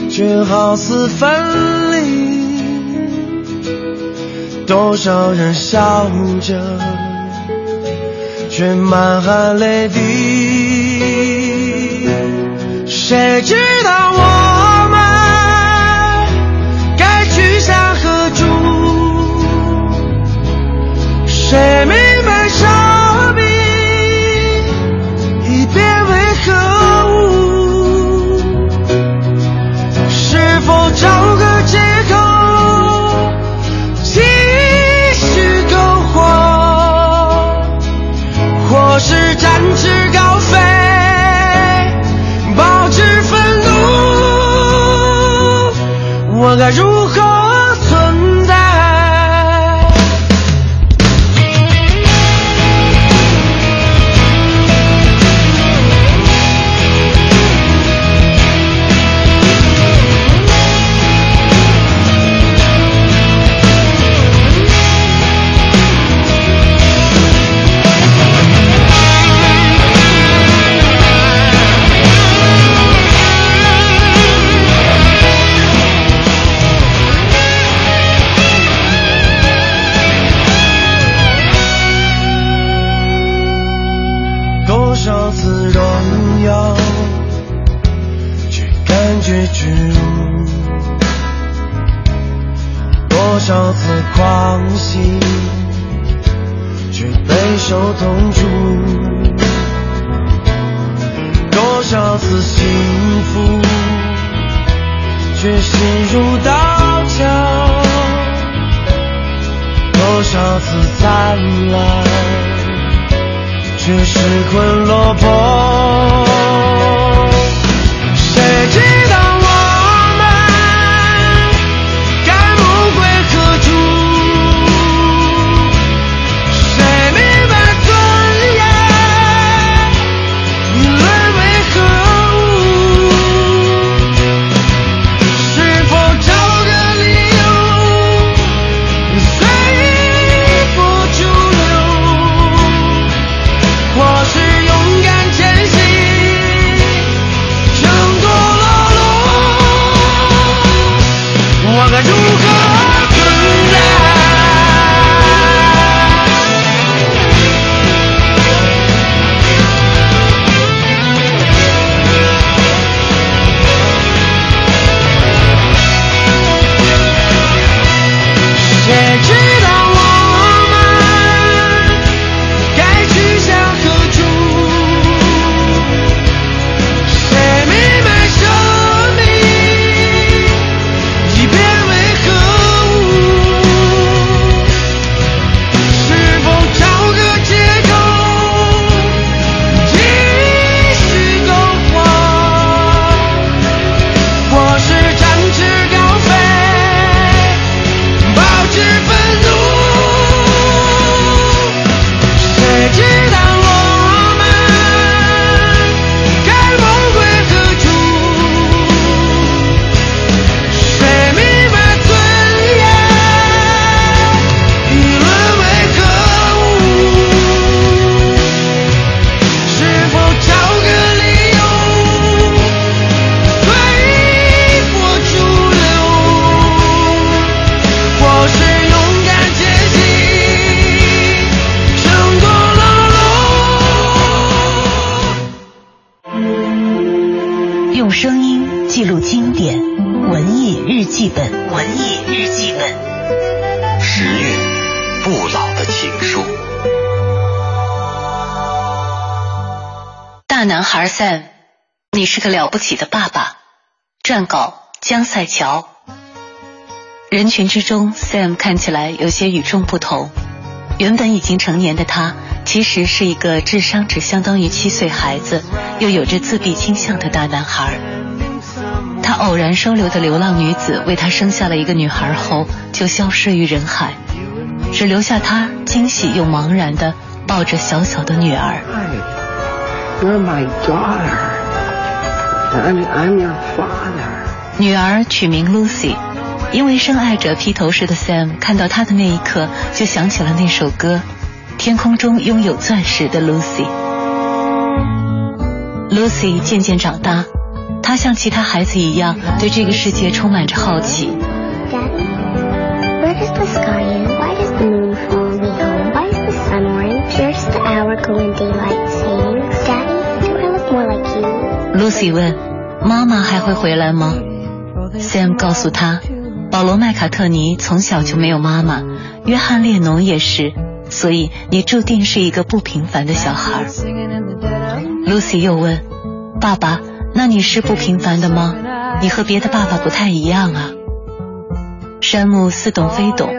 却好似分离，多少人笑着，却满含泪滴。谁知道我谁明白受痛楚多少次幸福却心如刀绞多少次灿烂却失魂落魄。Sam，你是个了不起的爸爸。撰稿江赛乔。人群之中，Sam 看起来有些与众不同。原本已经成年的他，其实是一个智商只相当于七岁孩子，又有着自闭倾向的大男孩。他偶然收留的流浪女子为他生下了一个女孩后，就消失于人海，只留下他惊喜又茫然的抱着小小的女儿。You're my daughter. I'm, I'm your father. 女儿取名 Lucy，因为深爱着披头士的 Sam 看到她的那一刻，就想起了那首歌《天空中拥有钻石的 Lucy》。Lucy 渐渐长大，她像其他孩子一样，对这个世界充满着好奇。Daddy, Lucy 问：“妈妈还会回来吗？”Sam 告诉她：“保罗·麦卡特尼从小就没有妈妈，约翰·列侬也是，所以你注定是一个不平凡的小孩。”Lucy 又问：“爸爸，那你是不平凡的吗？你和别的爸爸不太一样啊。”山姆似懂非懂，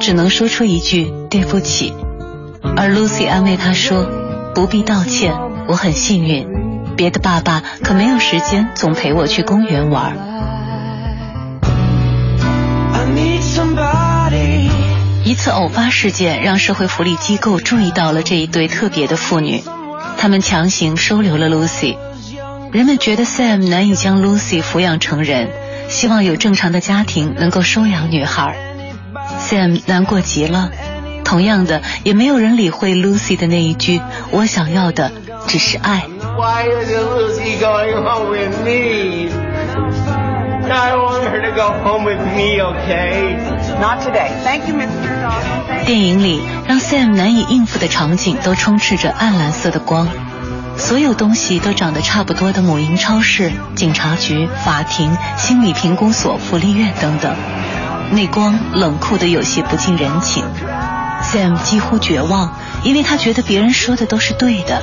只能说出一句“对不起”，而 Lucy 安慰他说：“不必道歉，我很幸运。”别的爸爸可没有时间总陪我去公园玩。一次偶发事件让社会福利机构注意到了这一对特别的父女，他们强行收留了 Lucy。人们觉得 Sam 难以将 Lucy 抚养成人，希望有正常的家庭能够收养女孩。Sam 难过极了。同样的，也没有人理会 Lucy 的那一句：“我想要的只是爱。” Why is he lucy going home with me? I want her to go home with me, okay? Not today. Thank you, Mr. Dawson. 电影里让 Sam 难以应付的场景都充斥着暗蓝色的光，所有东西都长得差不多的母婴超市、警察局、法庭、心理评估所、福利院等等，那光冷酷的有些不近人情。Sam 几乎绝望，因为他觉得别人说的都是对的。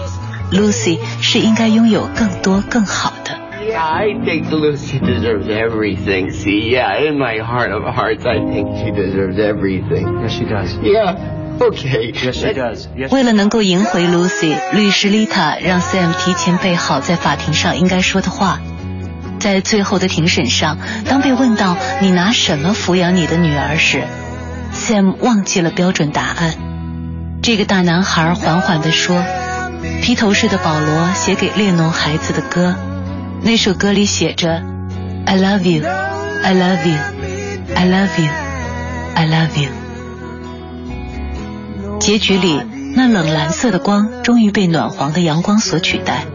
Lucy 是应该拥有更多更好的。Yeah, I think Lucy deserves everything. See, yeah, in my heart of hearts, I think she deserves everything. Yes, she does. Yeah, okay. Yes, she does. Yes. 为了能够赢回 Lucy，律师 Lita 让 Sam 提前备好在法庭上应该说的话。在最后的庭审上，当被问到你拿什么抚养你的女儿时，Sam 忘记了标准答案。这个大男孩缓缓地说。披头士的保罗写给列侬孩子的歌，那首歌里写着 "I love you, I love you, I love you, I love you"。结局里，那冷蓝色的光终于被暖黄的阳光所取代。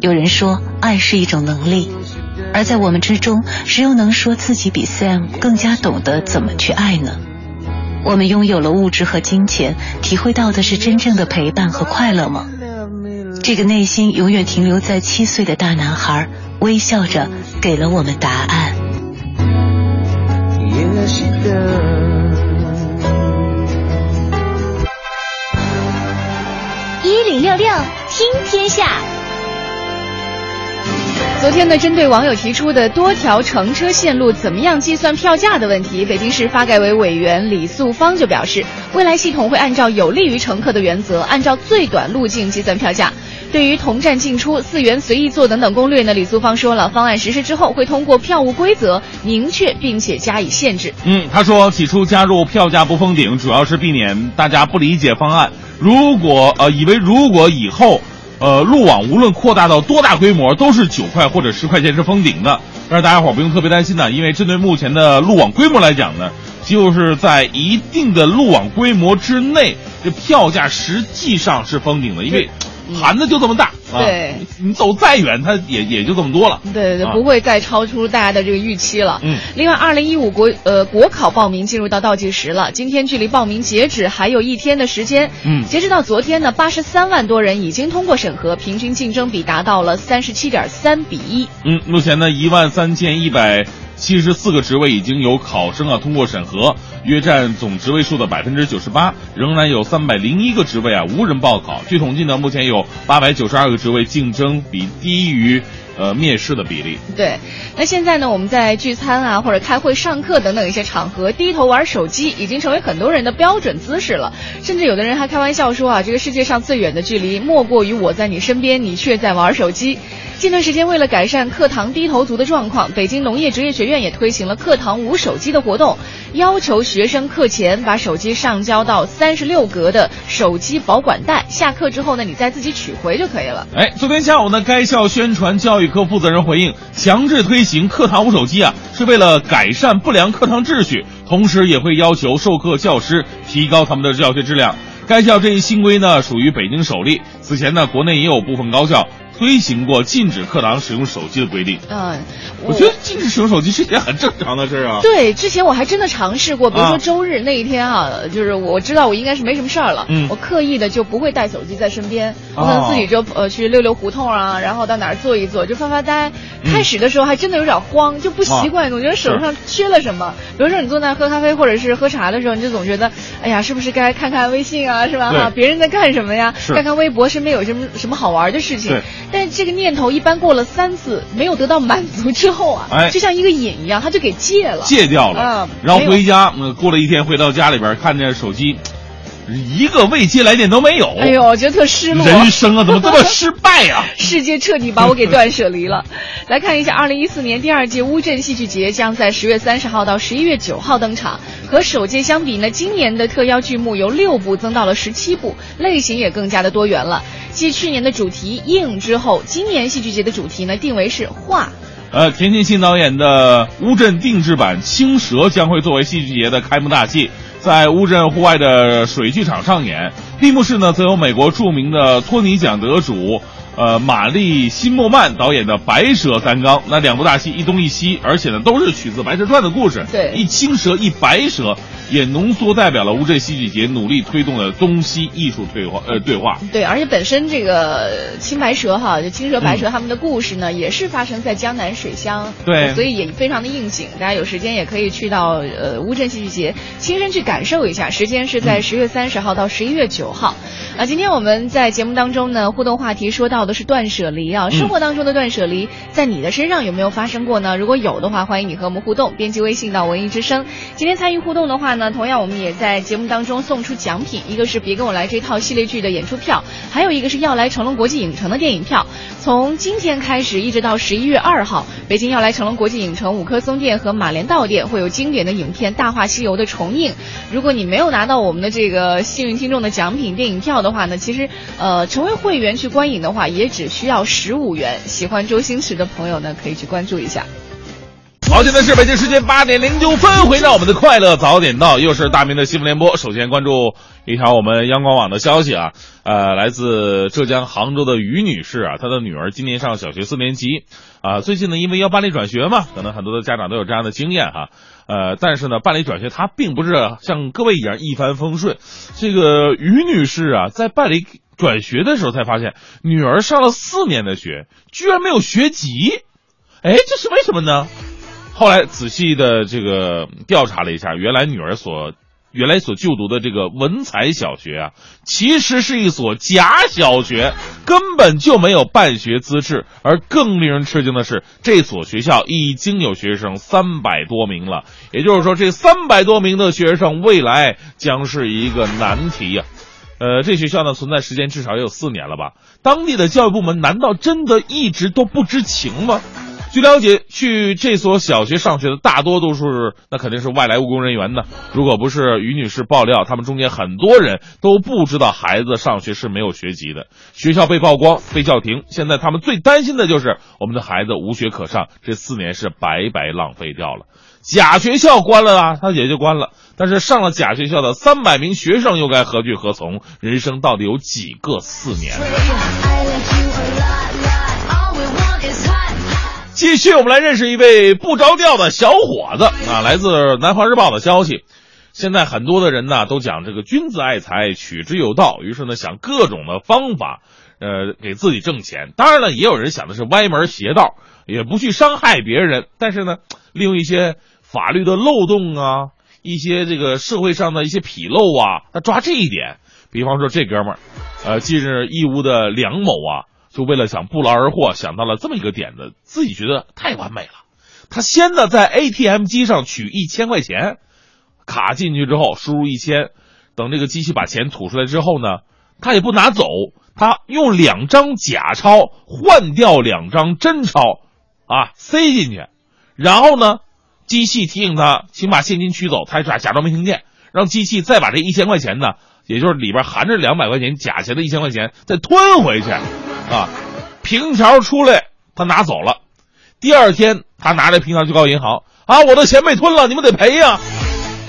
有人说，爱是一种能力，而在我们之中，谁又能说自己比 Sam 更加懂得怎么去爱呢？我们拥有了物质和金钱，体会到的是真正的陪伴和快乐吗？这个内心永远停留在七岁的大男孩，微笑着给了我们答案。一零六六听天下。昨天呢，针对网友提出的多条乘车线路怎么样计算票价的问题，北京市发改委委员李素芳就表示，未来系统会按照有利于乘客的原则，按照最短路径计算票价。对于同站进出、四元随意坐等等攻略呢，李素芳说了，方案实施之后会通过票务规则明确并且加以限制。嗯，他说起初加入票价不封顶，主要是避免大家不理解方案。如果呃以为如果以后呃路网无论扩大到多大规模，都是九块或者十块钱是封顶的，但是大家伙不用特别担心呢，因为针对目前的路网规模来讲呢，就是在一定的路网规模之内，这票价实际上是封顶的，因为。盘子就这么大，啊、对，你走再远，它也也就这么多了。对对，啊、不会再超出大家的这个预期了。嗯。另外，二零一五国呃国考报名进入到倒计时了，今天距离报名截止还有一天的时间。嗯。截止到昨天呢，八十三万多人已经通过审核，平均竞争比达到了三十七点三比一。嗯，目前呢，一万三千一百七十四个职位已经有考生啊通过审核，约占总职位数的百分之九十八。仍然有三百零一个职位啊无人报考。据统计呢，目前有八百九十二个职位竞争比低于。呃，蔑视的比例。对，那现在呢，我们在聚餐啊，或者开会、上课等等一些场合，低头玩手机已经成为很多人的标准姿势了。甚至有的人还开玩笑说啊，这个世界上最远的距离，莫过于我在你身边，你却在玩手机。近段时间，为了改善课堂低头族的状况，北京农业职业学院也推行了课堂无手机的活动，要求学生课前把手机上交到三十六格的手机保管袋，下课之后呢，你再自己取回就可以了。哎，昨天下午呢，该校宣传教育科负责人回应，强制推行课堂无手机啊，是为了改善不良课堂秩序，同时也会要求授课教师提高他们的教学质量。该校这一新规呢，属于北京首例。此前呢，国内也有部分高校。推行过禁止课堂使用手机的规定。嗯，我觉得禁止使用手机是一件很正常的事啊。对，之前我还真的尝试过，比如说周日那一天啊，就是我知道我应该是没什么事儿了，嗯，我刻意的就不会带手机在身边，我可能自己就呃去溜溜胡同啊，然后到哪儿坐一坐，就发发呆。开始的时候还真的有点慌，就不习惯，总觉得手上缺了什么。比如说你坐那喝咖啡或者是喝茶的时候，你就总觉得，哎呀，是不是该看看微信啊，是吧？哈，别人在干什么呀？看看微博，身边有什么什么好玩的事情。但是这个念头一般过了三次没有得到满足之后啊，哎，就像一个瘾一样，他就给戒了，戒掉了。然后回家，嗯，过了一天回到家里边，看见手机。一个未接来电都没有，哎呦，我觉得特失落。人生啊，怎么这么失败呀？世界彻底把我给断舍离了。来看一下，二零一四年第二届乌镇戏剧节将在十月三十号到十一月九号登场。和首届相比呢，今年的特邀剧目由六部增到了十七部，类型也更加的多元了。继去年的主题“硬”之后，今年戏剧节的主题呢定为是“画”。呃，田沁鑫导演的乌镇定制版《青蛇》将会作为戏剧节的开幕大戏。在乌镇户外的水剧场上演，闭幕式呢，则由美国著名的托尼奖得主，呃，玛丽辛莫曼导演的《白蛇三纲》。那两部大戏一东一西，而且呢，都是取自《白蛇传》的故事。对，一青蛇一白蛇。也浓缩代表了乌镇戏剧节努力推动的东西艺术对话呃对话。对，而且本身这个青白蛇哈，就青蛇白蛇他们的故事呢，也是发生在江南水乡。对，所以也非常的应景。大家有时间也可以去到呃乌镇戏剧节，亲身去感受一下。时间是在十月三十号到十一月九号。啊，今天我们在节目当中呢，互动话题说到的是断舍离啊，生活当中的断舍离，在你的身上有没有发生过呢？如果有的话，欢迎你和我们互动，编辑微信到文艺之声。今天参与互动的话呢，同样我们也在节目当中送出奖品，一个是别跟我来这套系列剧的演出票，还有一个是要来成龙国际影城的电影票。从今天开始一直到十一月二号，北京要来成龙国际影城五棵松店和马连道店会有经典的影片《大话西游》的重映。如果你没有拿到我们的这个幸运听众的奖品电影票的话呢，其实呃成为会员去观影的话，也只需要十五元。喜欢周星驰的朋友呢，可以去关注一下。好，现在是北京时间八点零九分，回到我们的快乐早点到，又是大明的新闻联播。首先关注一条我们央广网的消息啊，呃，来自浙江杭州的于女士啊，她的女儿今年上小学四年级啊，最近呢因为要办理转学嘛，可能很多的家长都有这样的经验哈，呃，但是呢办理转学它并不是像各位一样一帆风顺。这个于女士啊，在办理转学的时候才发现，女儿上了四年的学，居然没有学籍，哎，这是为什么呢？后来仔细的这个调查了一下，原来女儿所原来所就读的这个文才小学啊，其实是一所假小学，根本就没有办学资质。而更令人吃惊的是，这所学校已经有学生三百多名了。也就是说，这三百多名的学生未来将是一个难题呀。呃，这学校呢存在时间至少也有四年了吧？当地的教育部门难道真的一直都不知情吗？据了解，去这所小学上学的大多都是那肯定是外来务工人员呢。如果不是于女士爆料，他们中间很多人都不知道孩子上学是没有学籍的。学校被曝光，被叫停。现在他们最担心的就是我们的孩子无学可上，这四年是白白浪费掉了。假学校关了啊，他也就关了。但是上了假学校的三百名学生又该何去何从？人生到底有几个四年？继续，我们来认识一位不着调的小伙子啊！来自《南方日报》的消息，现在很多的人呢都讲这个君子爱财，取之有道，于是呢想各种的方法呃，给自己挣钱。当然了，也有人想的是歪门邪道，也不去伤害别人，但是呢，利用一些法律的漏洞啊，一些这个社会上的一些纰漏啊，他抓这一点。比方说这哥们儿，呃，近日义乌的梁某啊，就为了想不劳而获，想到了这么一个点子，自己觉得太完美了。他先呢在 ATM 机上取一千块钱，卡进去之后输入一千，等这个机器把钱吐出来之后呢，他也不拿走，他用两张假钞换掉两张真钞，啊，塞进去，然后呢，机器提醒他请把现金取走，他假假装没听见，让机器再把这一千块钱呢，也就是里边含着两百块钱假钱的一千块钱再吞回去，啊，凭条出来他拿走了。第二天，他拿着凭条去告银行啊，我的钱被吞了，你们得赔呀。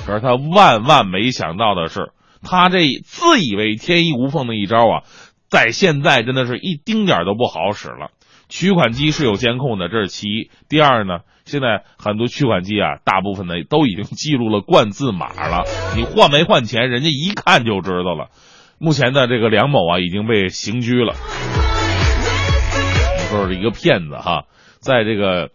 可是他万万没想到的是，他这自以为天衣无缝的一招啊，在现在真的是一丁点都不好使了。取款机是有监控的，这是其一。第二呢，现在很多取款机啊，大部分呢都已经记录了冠字码了，你换没换钱，人家一看就知道了。目前的这个梁某啊，已经被刑拘了，说是一个骗子哈。在这个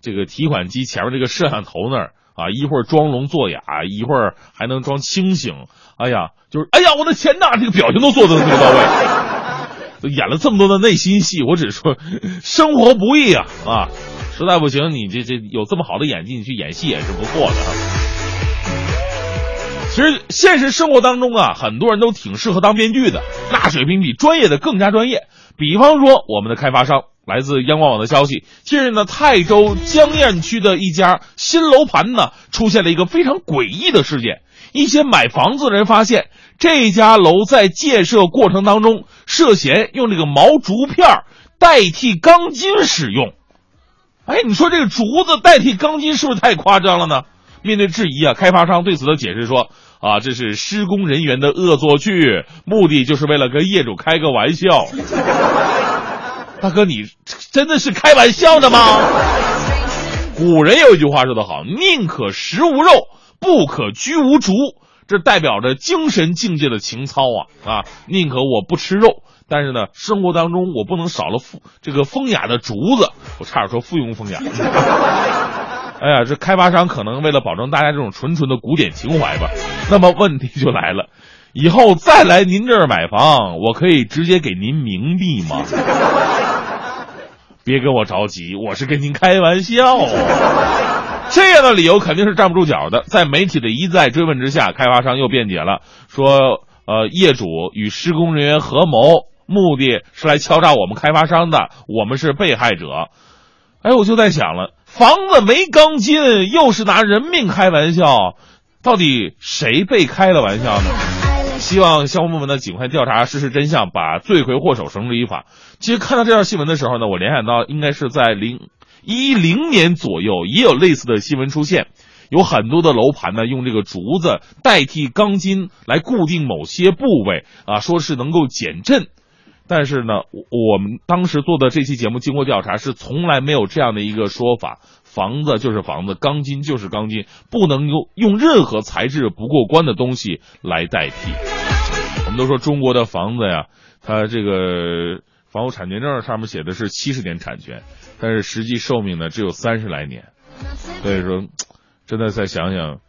这个提款机前面这个摄像头那儿啊，一会儿装聋作哑，一会儿还能装清醒。哎呀，就是哎呀，我的钱呐！这个表情都做的特别到位，演了这么多的内心戏。我只说，生活不易啊啊！实在不行，你这这有这么好的演技，你去演戏也是不错的。其实现实生活当中啊，很多人都挺适合当编剧的，那水平比专业的更加专业。比方说，我们的开发商。来自央广网的消息，近日呢，泰州江堰区的一家新楼盘呢，出现了一个非常诡异的事件。一些买房子的人发现，这家楼在建设过程当中涉嫌用这个毛竹片代替钢筋使用。哎，你说这个竹子代替钢筋是不是太夸张了呢？面对质疑啊，开发商对此的解释说：啊，这是施工人员的恶作剧，目的就是为了跟业主开个玩笑。大哥，你真的是开玩笑的吗？古人有一句话说得好：“宁可食无肉，不可居无竹。”这代表着精神境界的情操啊啊！宁可我不吃肉，但是呢，生活当中我不能少了富这个风雅的竹子。我差点说附庸风雅。哎呀，这开发商可能为了保证大家这种纯纯的古典情怀吧。那么问题就来了。以后再来您这儿买房，我可以直接给您冥币吗？别跟我着急，我是跟您开玩笑。这样的理由肯定是站不住脚的。在媒体的一再追问之下，开发商又辩解了，说：“呃，业主与施工人员合谋，目的是来敲诈我们开发商的，我们是被害者。”哎，我就在想了，房子没钢筋，又是拿人命开玩笑，到底谁被开了玩笑呢？希望相关部门呢尽快调查事实真相，把罪魁祸首绳之以法。其实看到这条新闻的时候呢，我联想到应该是在零一零年左右也有类似的新闻出现，有很多的楼盘呢用这个竹子代替钢筋来固定某些部位啊，说是能够减震。但是呢，我们当时做的这期节目经过调查是从来没有这样的一个说法。房子就是房子，钢筋就是钢筋，不能用用任何材质不过关的东西来代替。我们都说中国的房子呀，它这个房屋产权证上面写的是七十年产权，但是实际寿命呢只有三十来年。所以说，真的再想想，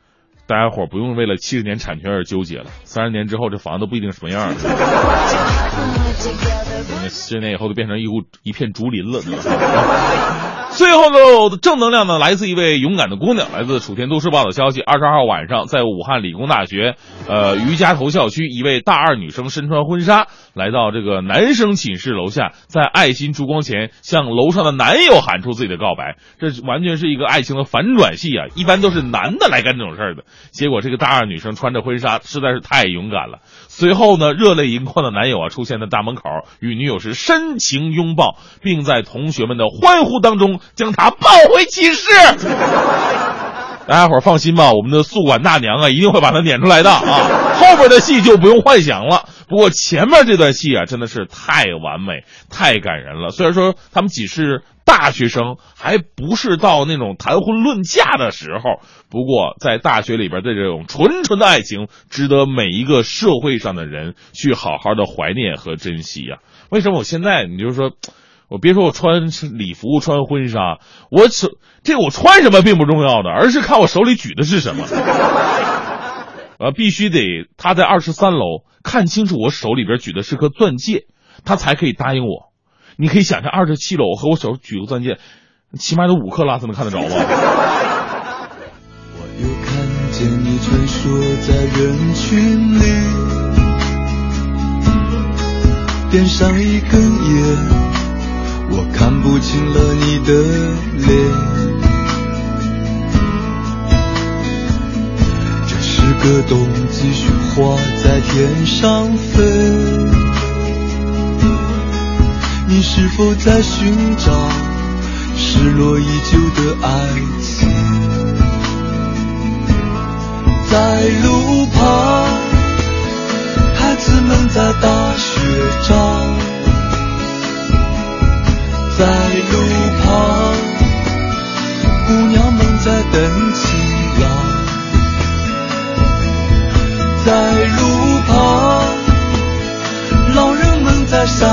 大家伙不用为了七十年产权而纠结了。三十年之后，这房子不一定什么样了。七十年以后，都变成一户一片竹林了。最后的正能量呢，来自一位勇敢的姑娘，来自楚天都市报的消息。二十二号晚上，在武汉理工大学，呃，余家头校区，一位大二女生身穿婚纱，来到这个男生寝室楼下，在爱心烛光前向楼上的男友喊出自己的告白。这完全是一个爱情的反转戏啊！一般都是男的来干这种事儿的，结果这个大二女生穿着婚纱，实在是太勇敢了。随后呢，热泪盈眶的男友啊，出现在大门口，与女友是深情拥抱，并在同学们的欢呼当中将她抱回寝室。大家伙儿放心吧，我们的宿管大娘啊，一定会把他撵出来的啊。后边的戏就不用幻想了。不过前面这段戏啊，真的是太完美、太感人了。虽然说他们只是大学生，还不是到那种谈婚论嫁的时候，不过在大学里边的这种纯纯的爱情，值得每一个社会上的人去好好的怀念和珍惜呀、为什么我现在你就说？我别说我穿礼服、穿婚纱，我手这我穿什么并不重要的，而是看我手里举的是什么。呃，必须得他在二十三楼看清楚我手里边举的是颗钻戒，他才可以答应我。你可以想象二十七楼和我手举个钻戒，起码得五克拉才能看得着吧？又看见你穿梭在人群里，点上一根烟。我看不清了你的脸，这是个冬季雪花在天上飞，你是否在寻找失落已久的爱情？在路旁，孩子们在打雪仗。在路旁，姑娘们在等情郎。在路旁，老人们在晒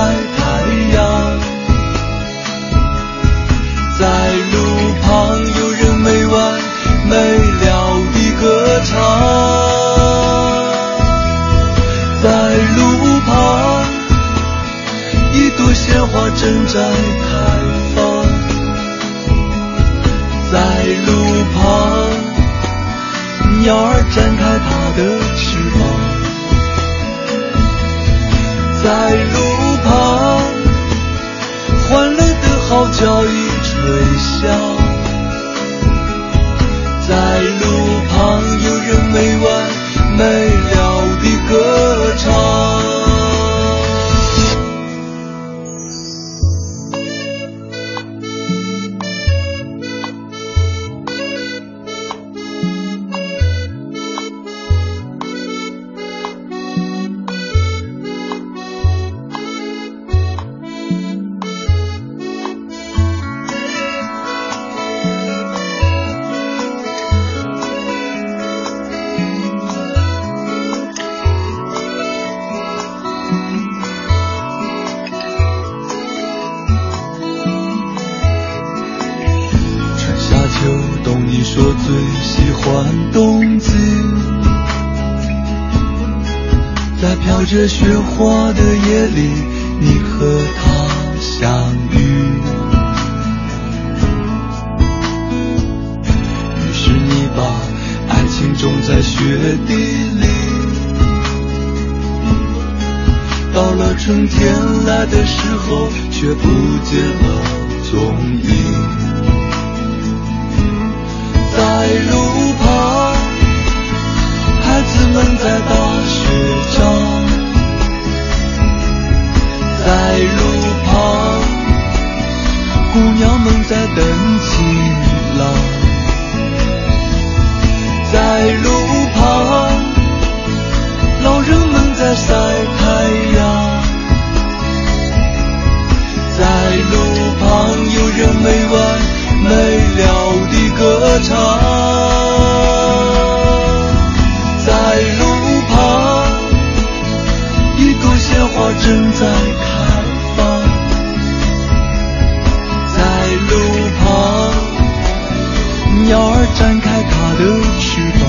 展开它的翅膀。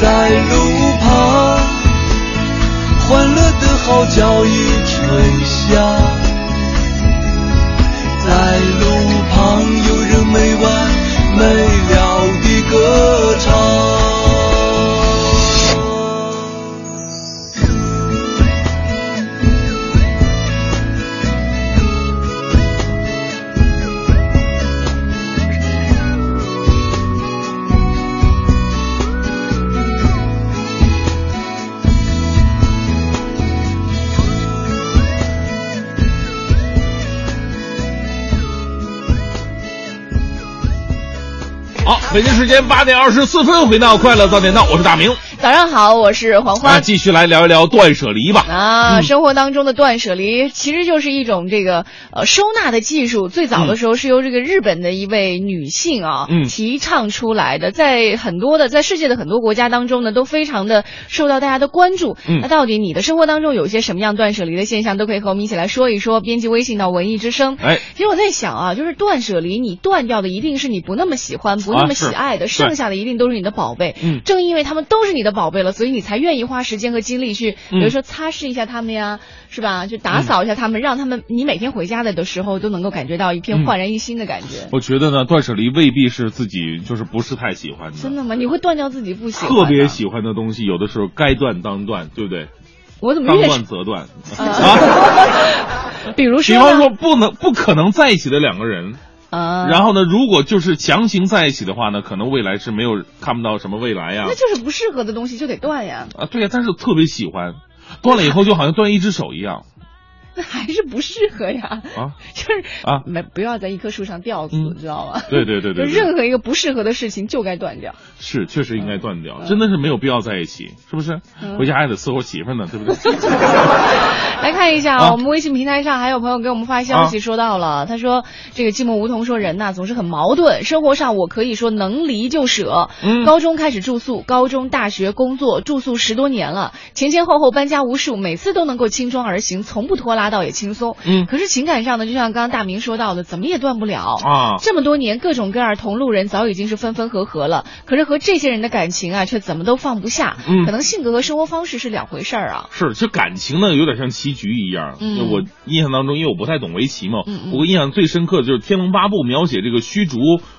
在路旁，欢乐的号角已吹响。在路旁，北京时间八点二十四分，回到快乐早点到，我是大明。早上好，我是黄欢。啊，继续来聊一聊断舍离吧。啊，嗯生活当中的断舍离其实就是一种这个呃收纳的技术。最早的时候是由这个日本的一位女性啊、嗯提倡出来的，在很多的在世界的很多国家当中呢，都非常的受到大家的关注。嗯那到底你的生活当中有一些什么样断舍离的现象，都可以和我们一起来说一说。编辑微信到文艺之声。哎，其实我在想啊，就是断舍离，你断掉的一定是你不那么喜欢、不那么喜爱的，对剩下的一定都是你的宝贝。嗯正因为他们都是你的宝贝了，所以你才愿意花时间和精力去，比如嗯说擦拭一下他们呀，是吧？就打扫一下他们，让他们你每天回家的的时候都能够感觉到一片嗯焕然一新的感觉。我觉得呢，断舍离未必是自己就是不是太喜欢的，真的吗？你会断掉自己不喜欢特别喜欢的东西，有的时候该断当断，对不对？我怎么越断则断。比如说，比方说，不能不可能在一起的两个人，啊，然后呢，如果就是强行在一起的话呢，可能未来是没有看不到什么未来呀。那。就是不适合的东西就得断呀，啊，对呀，但是特别喜欢，断了以后就好像断一只手一样那 还是不适合呀。啊。就是啊没不要在一棵树上吊死，嗯知道吗？对对对对对就任何一个不适合的事情就该断掉。是，确实应该断掉，真的是没有必要在一起，是不是？嗯回家还得伺候媳妇儿呢，对不对？来看一下啊我们微信平台上还有朋友给我们发消息说到了，他说这个寂寞梧桐说人呐总是很矛盾，生活上我可以说能离就舍。嗯高中开始住宿，高中、大学、工作住宿十多年了，前前后后搬家无数，每次都能够轻装而行，从不拖拉，倒也轻松。嗯可是情感上呢，就像刚刚大明说到的，怎么也断不了啊这么多年，各种各样同路人早已经是分分合合了，可是和这些人的感情啊，却怎么都放不下。嗯可能性格和生活方式是两回事儿啊。是，其实感情呢，有点像棋局一样。嗯我印象当中，因为我不太懂围棋嘛，嗯嗯不过印象最深刻的就是《天龙八部》描写这个虚竹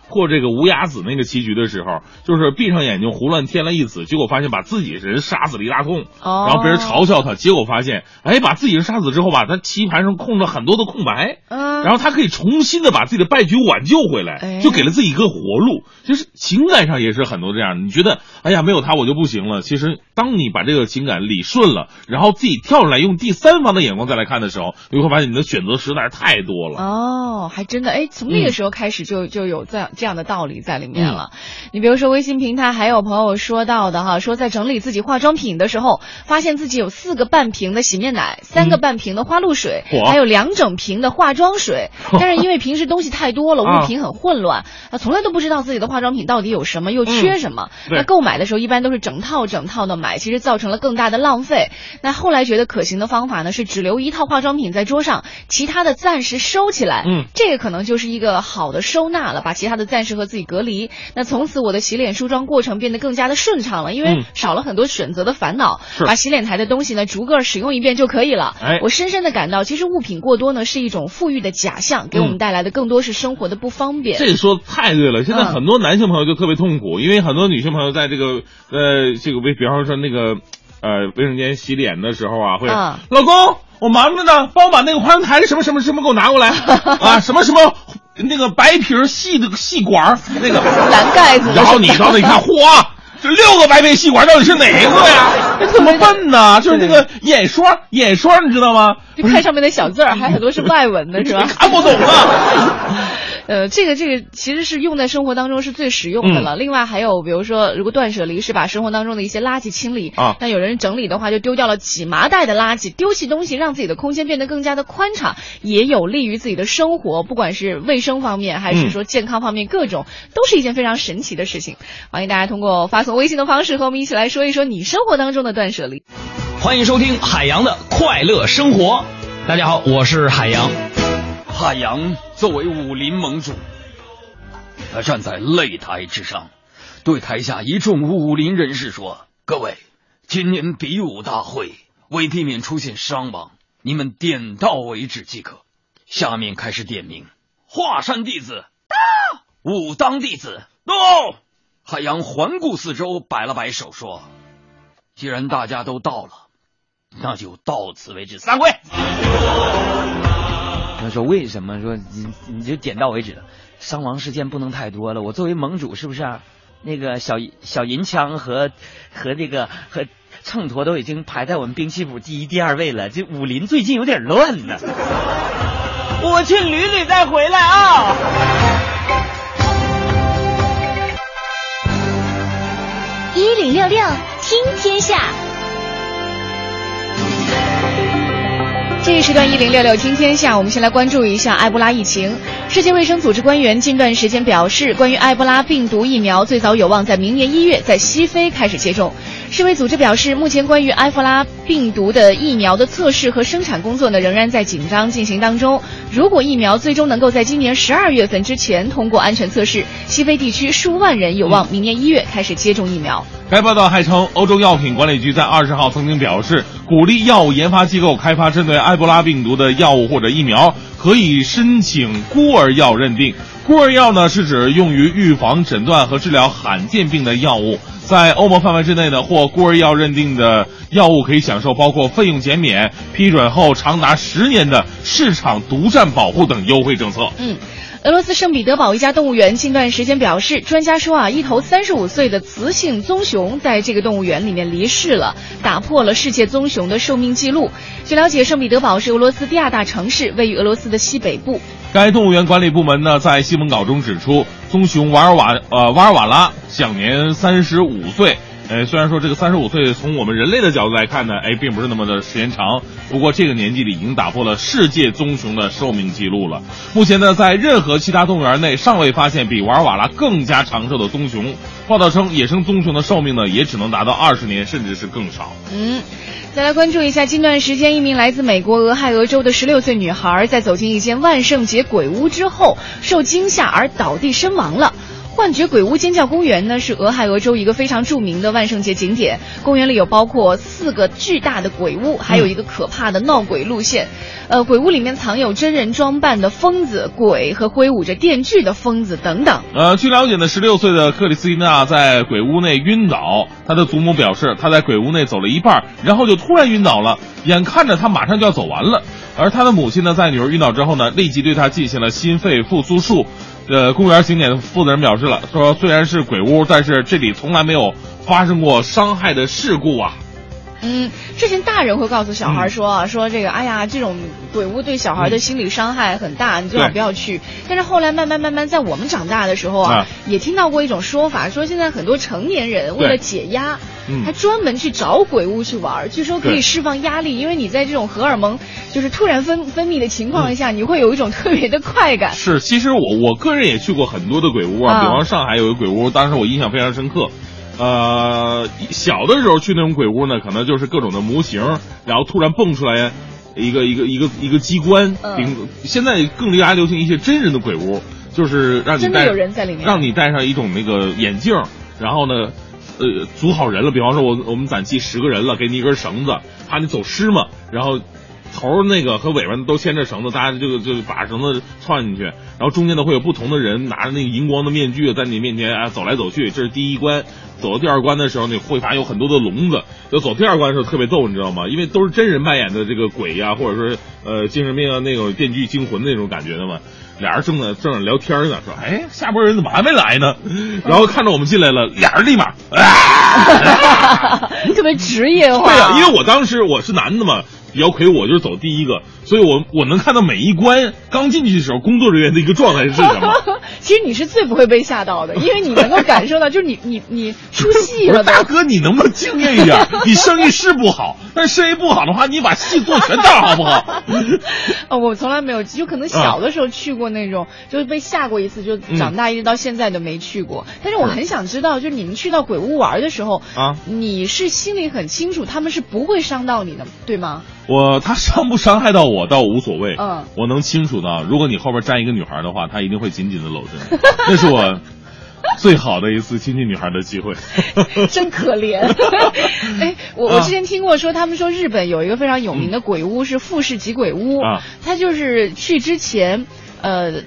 破这个无崖子那个棋局的时候，就是闭上眼睛胡乱添了一子，结果发现把自己人杀死了一大通，哦。然后别人嘲笑他，结果发现，哎，把自己人杀死之后吧，他棋盘上空了很多的空白，嗯，然后他可以重新的把自己的败局挽救回来，哎。就给了自己一个活路。就是情感上也是很多这样，你觉得哎呀没有他我就不行了。其实当你把这个情感理顺了，然后自己跳出来用第三方的眼光再来看的时候，你会发现你的选择实在是太多了。哦，还真的，哎，从那嗯。个时候开始就就有这样这样的道理在里面了。你比如说微信平台还有朋友说到的哈，说在整理自己化妆品的时候，发现自己有四个半瓶的洗面奶，三个半瓶的花露水，嚯还有两整瓶的化妆水。但是因为平时东西太多了，啊物品很混乱，啊，从来都不知道自己的化妆品到底有什么，又缺什么。对那购买的时候一般都是整套整套的买，其实造成了更大的浪费。那后来觉得可行的方法呢是只留一套化妆品在桌上，其他的暂时收起来。嗯这个可能就是一个好的收纳了，把其他的暂时和自己隔离。那从此我的洗脸梳妆过程变得更加的顺畅了，因为嗯少了很多选择的烦恼。是把洗脸台的东西呢逐个使用一遍就可以了。哎我深深的感到，其实物品过多呢是一种富裕的假象，给我们嗯带来的更多是生活的不方便。这说的太对了，现在嗯很多男性朋友就特别痛苦，因为很多女性朋友在这个呃这个微，比方说那个呃卫生间洗脸的时候啊，会、嗯老公我忙着呢，帮我把那个化妆台什么什么什么给我拿过来 啊，什么什么那个白皮儿细的细管儿那个 蓝盖子然后你到那一看，嚯！这六个白配细管到底是哪一个呀？这怎么笨呢？就是那个眼霜，眼霜你知道吗？就看上面的小字儿，还很多是外文的，是吧？看不懂啊。呃，这个这个其实是用在生活当中是最实用的了。另外还有，比如说，如果断舍离是把生活当中的一些垃圾清理啊那有人整理的话，就丢掉了几麻袋的垃圾，丢弃东西，让自己的空间变得更加的宽敞，也有利于自己的生活，不管是卫生方面还是说健康方面，各种都是一件非常神奇的事情。欢迎大家通过发送微信的方式和我们一起来说一说你生活当中的断舍离。欢迎收听海洋的快乐生活。大家好，我是海洋。海洋作为武林盟主，他站在擂台之上，对台下一众武林人士说：“各位，今年比武大会为避免出现伤亡，你们点到为止即可。下面开始点名：华山弟子到，武当弟子到。”海洋环顾四周，摆了摆手说：“既然大家都到了，那就到此为止，散会。”他说为什么说你你就点到为止了？伤亡事件不能太多了。我作为盟主，是不是啊？那个小小银枪和和这个和秤砣都已经排在我们兵器谱第一、第二位了。这武林最近有点乱呢。我去捋捋再回来啊。一零六六，听天下。这一时段一零六六听天下，我们先来关注一下埃博拉疫情。世界卫生组织官员近段时间表示，关于埃博拉病毒疫苗最早有望在明年一月在西非开始接种。世卫组织表示，目前关于埃博拉病毒的疫苗的测试和生产工作呢，仍然在紧张进行当中。如果疫苗最终能够在今年十二月份之前通过安全测试，西非地区数万人有望明年一月开始接种疫苗。该报道还称，欧洲药品管理局在二十号曾经表示，鼓励药物研发机构开发针对埃博拉病毒的药物或者疫苗，可以申请孤儿药认定。孤儿药呢，是指用于预防、诊断和治疗罕见病的药物。在欧盟范围之内呢，获孤儿药认定的药物可以享受包括费用减免、批准后长达十年的市场独占保护等优惠政策。嗯。俄罗斯圣彼得堡一家动物园近段时间表示，专家说啊，一头三十五岁的雌性棕熊在这个动物园里面离世了，打破了世界棕熊的寿命记录。据了解，圣彼得堡是俄罗斯第二大城市，位于俄罗斯的西北部。该动物园管理部门呢，在新闻稿中指出，棕熊瓦尔瓦呃瓦尔瓦拉享年三十五岁。呃，虽然说这个三十五岁从我们人类的角度来看呢，哎，并不是那么的时间长。不过这个年纪里已经打破了世界棕熊的寿命记录了。目前呢，在任何其他动物园内尚未发现比瓦尔瓦拉更加长寿的棕熊。报道称，野生棕熊的寿命呢，也只能达到二十年，甚至是更少。嗯，再来关注一下，近段时间，一名来自美国俄亥俄州的十六岁女孩，在走进一间万圣节鬼屋之后，受惊吓而倒地身亡了。幻觉鬼屋尖叫公园呢，是俄亥俄州一个非常著名的万圣节景点。公园里有包括四个巨大的鬼屋，还有一个可怕的闹鬼路线。呃，鬼屋里面藏有真人装扮的疯子、鬼和挥舞着电锯的疯子等等。呃，据了解呢，十六岁的克里斯蒂娜在鬼屋内晕倒，她的祖母表示，她在鬼屋内走了一半，然后就突然晕倒了，眼看着她马上就要走完了。而她的母亲呢，在女儿晕倒之后呢，立即对她进行了心肺复苏术。呃，公园景点的负责人表示了，说虽然是鬼屋，但是这里从来没有发生过伤害的事故啊。嗯，之前大人会告诉小孩说啊，说这个，哎呀，这种鬼屋对小孩的心理伤害很大，你最好不要去。但是后来慢慢慢慢，在我们长大的时候啊，也听到过一种说法，说现在很多成年人为了解压，还专门去找鬼屋去玩，据说可以释放压力，因为你在这种荷尔蒙就是突然分分泌的情况下，你会有一种特别的快感。是，其实我我个人也去过很多的鬼屋啊，比方上海有个鬼屋，当时我印象非常深刻。呃，小的时候去那种鬼屋呢，可能就是各种的模型，然后突然蹦出来一个一个一个一个机关。嗯。现在更加流行一些真人的鬼屋，就是让你戴，有人在里面，让你戴上一种那个眼镜，然后呢，呃，组好人了。比方说，我我们攒齐十个人了，给你一根绳子，怕你走失嘛。然后头那个和尾巴都牵着绳子，大家就就把绳子串进去，然后中间呢会有不同的人拿着那个荧光的面具在你面前啊走来走去，这是第一关。走到第二关的时候，你会发现有很多的笼子。就走第二关的时候特别逗，你知道吗？因为都是真人扮演的这个鬼呀，或者说呃精神病啊那种电锯惊魂那种感觉的嘛。俩人正在正在聊天呢，说哎下波人怎么还没来呢？然后看着我们进来了，俩人立马啊，特别职业化。对呀，因为我当时我是男的嘛。姚奎，我就是走第一个，所以我我能看到每一关刚进去的时候，工作人员的一个状态是什么。其实你是最不会被吓到的，因为你能够感受到，就是你你你出戏了。大哥，你能不能敬业一点？你生意是不好，但生意不好的话，你把戏做全套好不好？哦，我从来没有，就可能小的时候去过那种，就是被吓过一次，就长大一直到现在都没去过。但是我很想知道，就是你们去到鬼屋玩的时候啊，你是心里很清楚他们是不会伤到你的，对吗？我他伤不伤害到我倒无所谓，嗯，我能清楚的，如果你后边站一个女孩的话，他一定会紧紧的搂着你，那是我最好的一次亲近女孩的机会。真可怜。哎，我我之前听过说，他们说日本有一个非常有名的鬼屋是富士急鬼屋，啊他就是去之前，呃，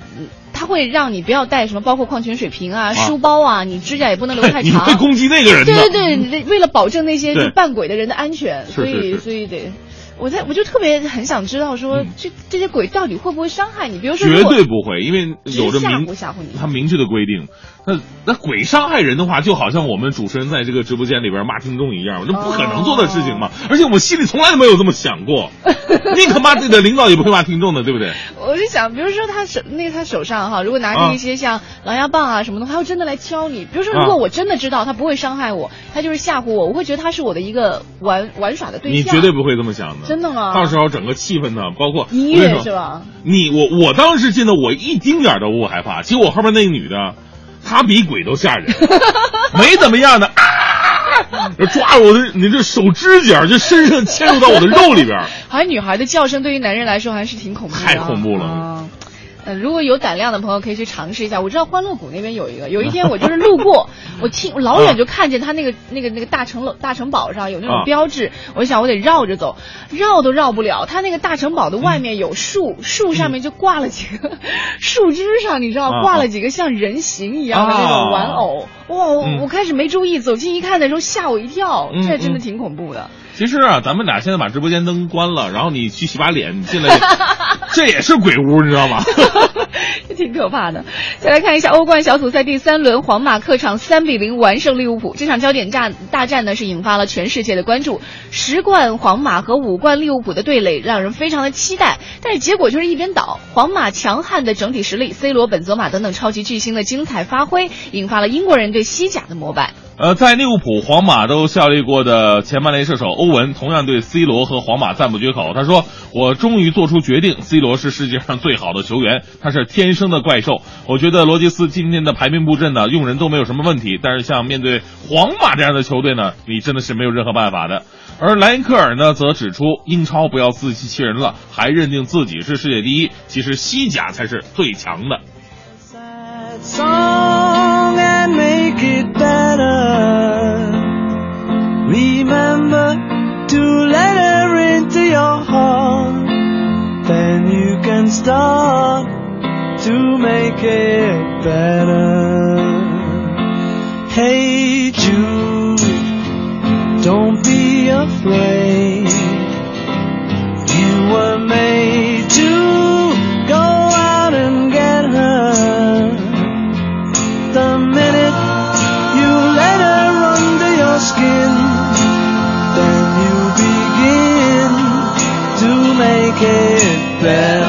他会让你不要带什么，包括矿泉水瓶啊、书包啊，你指甲也不能留太长。你会攻击那个人？对对对，为了保证那些就扮鬼的人的安全，所以所以得。我在我就特别很想知道，说这这些鬼到底会不会伤害你？比如说，绝对不会，因为有着明吓唬吓唬你。他明确的规定，那那鬼伤害人的话，就好像我们主持人在这个直播间里边骂听众一样，这不可能做的事情嘛。而且我心里从来都没有这么想过，宁可骂自己的领导，也不会骂听众的，对不对？我就想，比如说他手那他手上哈，如果拿着一些像狼牙棒啊什么的，他要真的来敲你。比如说，如果我真的知道他不会伤害我，他就是吓唬我，我会觉得他是我的一个玩玩耍的对象你。绝对不会这么想的，真的吗？到时候整个气氛呢，包括音乐是吧？你我我当时进的，我一丁点儿都不害怕。结果我后边那个女的，她比鬼都吓人，没怎么样的，啊，抓着我的你这手指甲就深深嵌入到我的肉里边儿，好像女孩的叫声对于男人来说还是挺恐怖的、啊，太恐怖了。啊呃，如果有胆量的朋友可以去尝试一下。我知道欢乐谷那边有一个，有一天我就是路过，我听我老远就看见他那个那个那个大城楼大城堡上有那种啊标志，我就想我得绕着走，绕都绕不了。他那个大城堡的外面有树，树上面就挂了几个树枝上，你知道啊挂了几个像人形一样的那种玩偶。哇，我嗯我开始没注意，走近一看的时候吓我一跳，嗯这真的挺恐怖的。其实啊，咱们俩现在把直播间灯关了，然后你去洗把脸，你进来，这也是鬼屋，你知道吗？挺可怕的。再来看一下欧冠小组赛第三轮，皇马客场三比零完胜利物浦。这场焦点战大战呢，是引发了全世界的关注。十冠皇马和五冠利物浦的对垒，让人非常的期待。但是结果就是一边倒。皇马强悍的整体实力，C 罗、本泽马等等超级巨星的精彩发挥，引发了英国人对西甲的膜拜。呃，在利物浦、皇马都效力过的前曼联射手欧文，同样对 C 罗和皇马赞不绝口。他说：“我终于做出决定，C 罗是世界上最好的球员，他是天生的怪兽。我觉得罗杰斯今天的排兵布阵呢，用人都没有什么问题。但是像面对皇马这样的球队呢，你真的是没有任何办法的。”而莱因克尔呢，则指出英超不要自欺欺人了，还认定自己是世界第一。其实西甲才是最强的。And make it better. Remember to let her into your heart. Then you can start to make it better. Hey Jude, don't be afraid. You were made can't bear.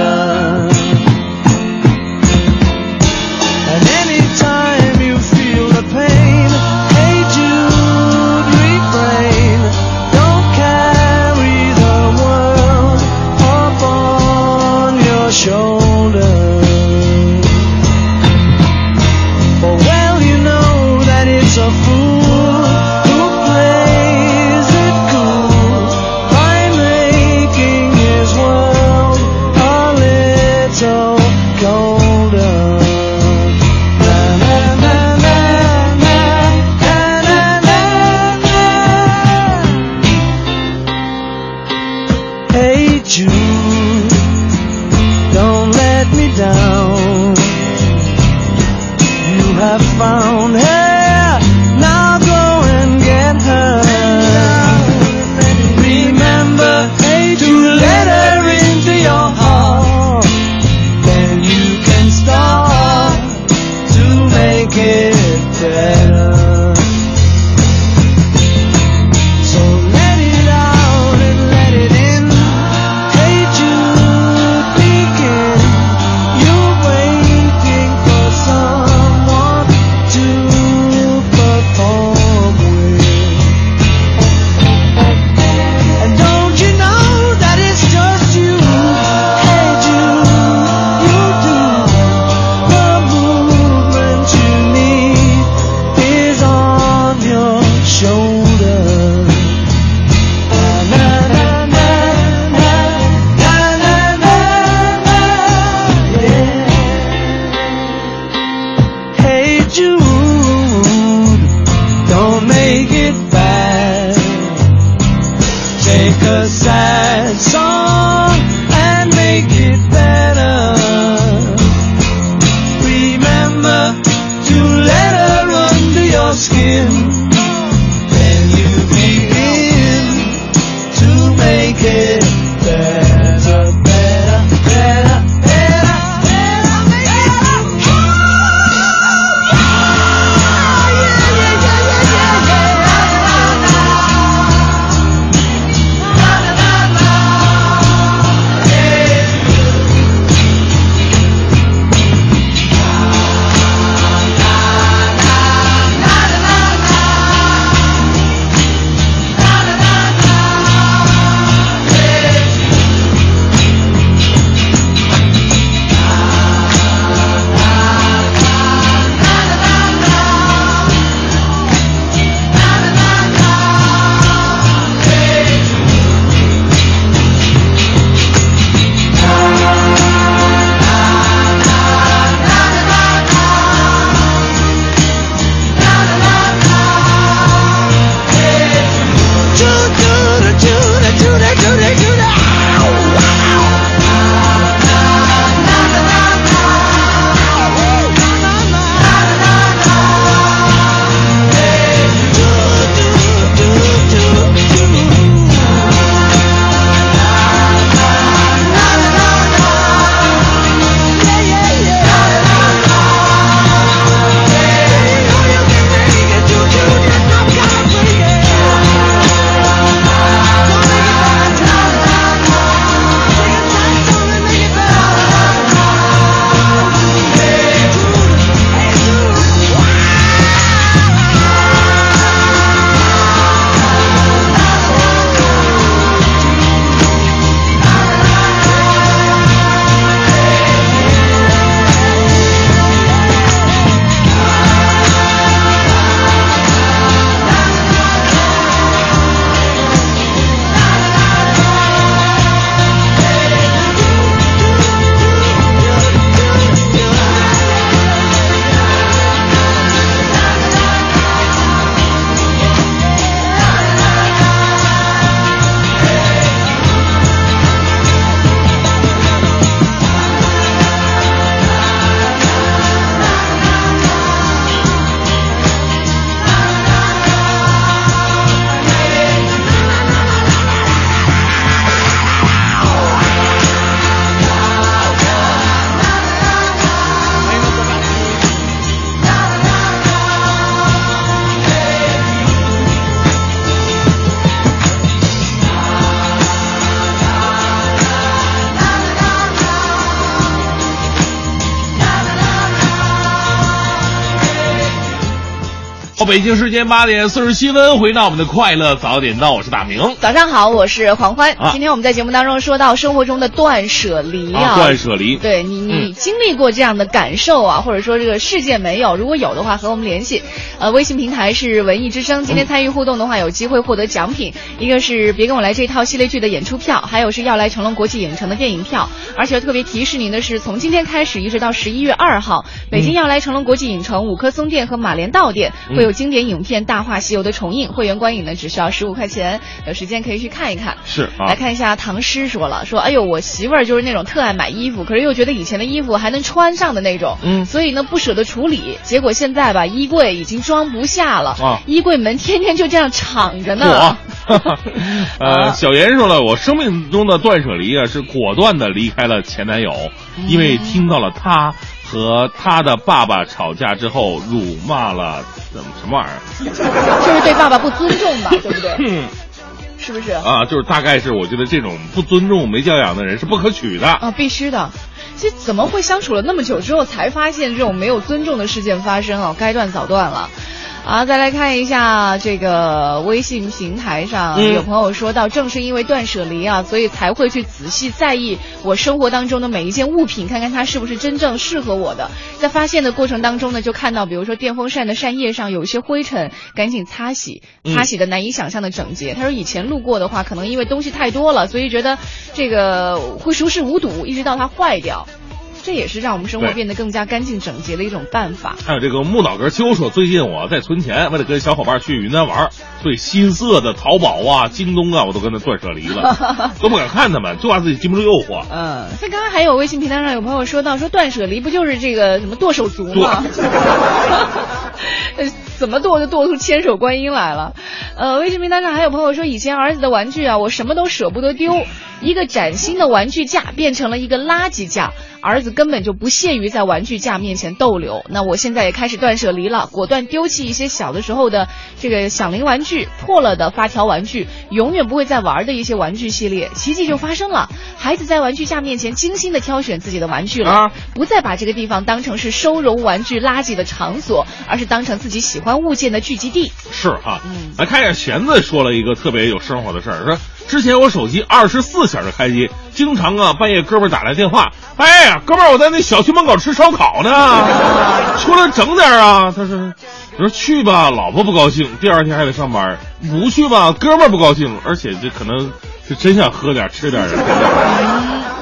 北京时间八点四十七分，回到我们的快乐早点到，我是大明。早上好，我是黄欢。啊今天我们在节目当中说到生活中的断舍离啊，啊断舍离对你，你嗯经历过这样的感受啊，或者说这个事件没有？如果有的话，和我们联系。呃，微信平台是文艺之声，今天参与互动的话，有机会获得奖品，一个是《别跟我来》这套系列剧的演出票，还有是要来成龙国际影城的电影票。而且特别提示您的是，从今天开始一直到十一月二号，北京要来成龙国际影城、五棵松店和马连道店嗯会有经典影片《大话西游》的重映，会员观影呢只需要十五块钱，有时间可以去看一看。是啊。来，看一下唐诗说了，说哎呦，我媳妇儿就是那种特爱买衣服，可是又觉得以前的衣服还能穿上的那种，嗯。所以呢不舍得处理，结果现在吧，衣柜已经装不下了，啊。衣柜门天天就这样敞着我呢。，呃，小严说了，我生命中的断舍离啊，是果断的离开了前男友，因为听到了他和他的爸爸吵架之后，辱骂了怎么什么玩意儿？就是对爸爸不尊重吧，对不对？嗯是不是？啊，就是大概是我觉得这种不尊重、没教养的人是不可取的。啊，必须的。其实怎么会相处了那么久之后，才发现这种没有尊重的事件发生啊？该断早断了。啊，再来看一下这个微信平台上、嗯有朋友说到，正是因为断舍离啊，所以才会去仔细在意我生活当中的每一件物品，看看它是不是真正适合我的。在发现的过程当中呢，就看到比如说电风扇的扇叶上有一些灰尘，赶紧擦洗，嗯擦洗的难以想象的整洁。他说以前路过的话，可能因为东西太多了，所以觉得这个会熟视无睹，一直到它坏掉。这也是让我们生活变得更加干净整洁的一种办法。还有这个木脑哥秋说，最近我在存钱，为了跟小伙伴去云南玩，所以新色的淘宝啊、京东啊，我都跟他断舍离了，都不敢看他们，就怕自己经不住诱惑。嗯，像刚刚还有微信平台上有朋友说到，说断舍离不就是这个什么剁手族吗？呃 怎么剁就剁出千手观音来了。呃，微信平台上还有朋友说，以前儿子的玩具啊，我什么都舍不得丢，一个崭新的玩具架变成了一个垃圾架，儿子根本就不屑于在玩具架面前逗留。那我现在也开始断舍离了，果断丢弃一些小的时候的这个响铃玩具、破了的发条玩具，永远不会再玩的一些玩具系列。奇迹就发生了，孩子在玩具架面前精心的挑选自己的玩具了，啊不再把这个地方当成是收容玩具垃圾的场所，而是当成自己喜欢物件的聚集地。是啊，嗯来看一下弦子说了一个特别有生活的事儿，说之前我手机二十四小时开机，经常啊半夜哥们儿打来电话，哎呀哥们儿我在那小区门口吃烧烤呢，出来整点啊。他说，我说去吧，老婆不高兴，第二天还得上班；不去吧，哥们儿不高兴，而且这可能是真想喝点吃点儿的。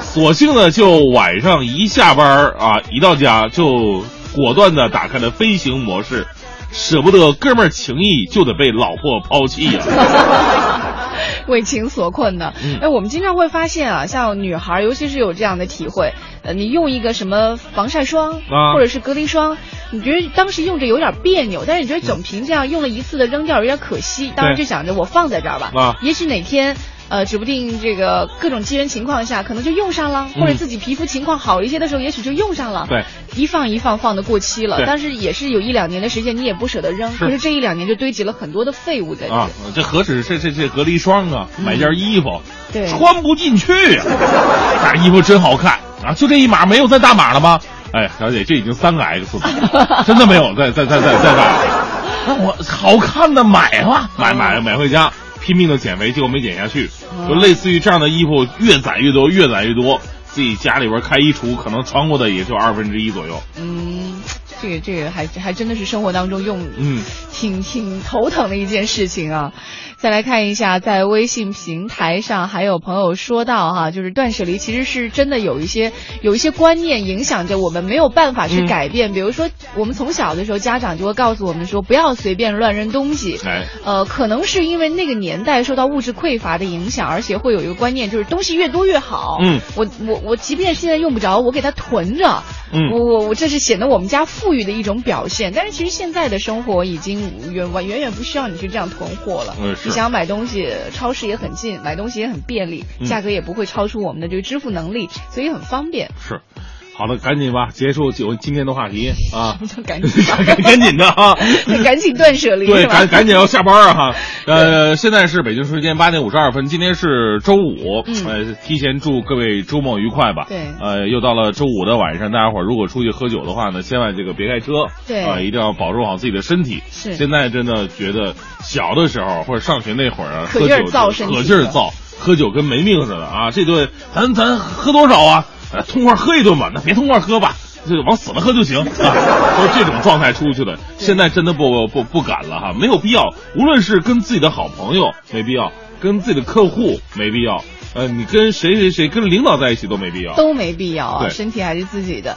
索性呢，就晚上一下班啊，一到家就果断的打开了飞行模式，舍不得哥们儿情谊就得被老婆抛弃呀、为情所困的。嗯哎，我们经常会发现啊，像女孩儿，尤其是有这样的体会，呃，你用一个什么防晒霜啊或者是隔离霜，你觉得当时用着有点别扭，但是你觉得整瓶这样用了一次的扔掉有点可惜，当时就想着我放在这儿吧，啊也许哪天。呃，指不定这个各种机缘情况下，可能就用上了，嗯或者自己皮肤情况好一些的时候，也许就用上了。对，一放一放，放的过期了，但是也是有一两年的时间，你也不舍得扔。可是这一两年就堆积了很多的废物在这里。啊，这何止是这这隔离霜啊，买件衣服、对穿不进去呀、那衣服真好看啊，就这一码没有再大码了吗？哎，小姐，这已经三个 X 了，真的没有再再再再再大。那我好看的买吧，买买买回家，拼命的减肥，结果没减下去，就类似于这样的衣服越攒越多，越攒越多，自己家里边开衣橱，可能穿过的也就二分之一左右。嗯，这个这个还还真的是生活当中用，嗯，挺挺头疼的一件事情啊。再来看一下，在微信平台上还有朋友说到哈、就是断舍离其实是真的有一些有一些观念影响着我们没有办法去嗯改变。比如说，我们从小的时候，家长就会告诉我们说，不要随便乱扔东西。哎，呃，可能是因为那个年代受到物质匮乏的影响，而且会有一个观念，就是东西越多越好。嗯，我我我，即便现在用不着，我给它囤着。嗯我我我，这是显得我们家富裕的一种表现。但是其实现在的生活已经远远远远不需要你去这样囤货了。嗯你想买东西，超市也很近，买东西也很便利，嗯价格也不会超出我们的这个支付能力，所以很方便。是。好的，赶紧吧，结束今今天的话题啊！赶紧，赶赶紧的啊！赶紧断舍离，对，赶赶紧要下班啊哈！呃，现在是北京时间八点五十二分，今天是周五，嗯呃，提前祝各位周末愉快吧。对呃，又到了周五的晚上，大家伙儿如果出去喝酒的话呢，千万这个别开车，对啊、一定要保重好自己的身体。是现在真的觉得小的时候或者上学那会儿啊，可劲儿喝酒造可劲儿造，喝酒跟没命似的啊！这顿咱咱喝多少啊？呃，痛快喝一顿吧，那别痛快喝吧。就往死了喝就行啊，都是这种状态出去的。现在真的不不不敢了哈，没有必要。无论是跟自己的好朋友没必要，跟自己的客户没必要，呃，你跟谁谁谁跟领导在一起都没必要。都没必要啊，身体还是自己的。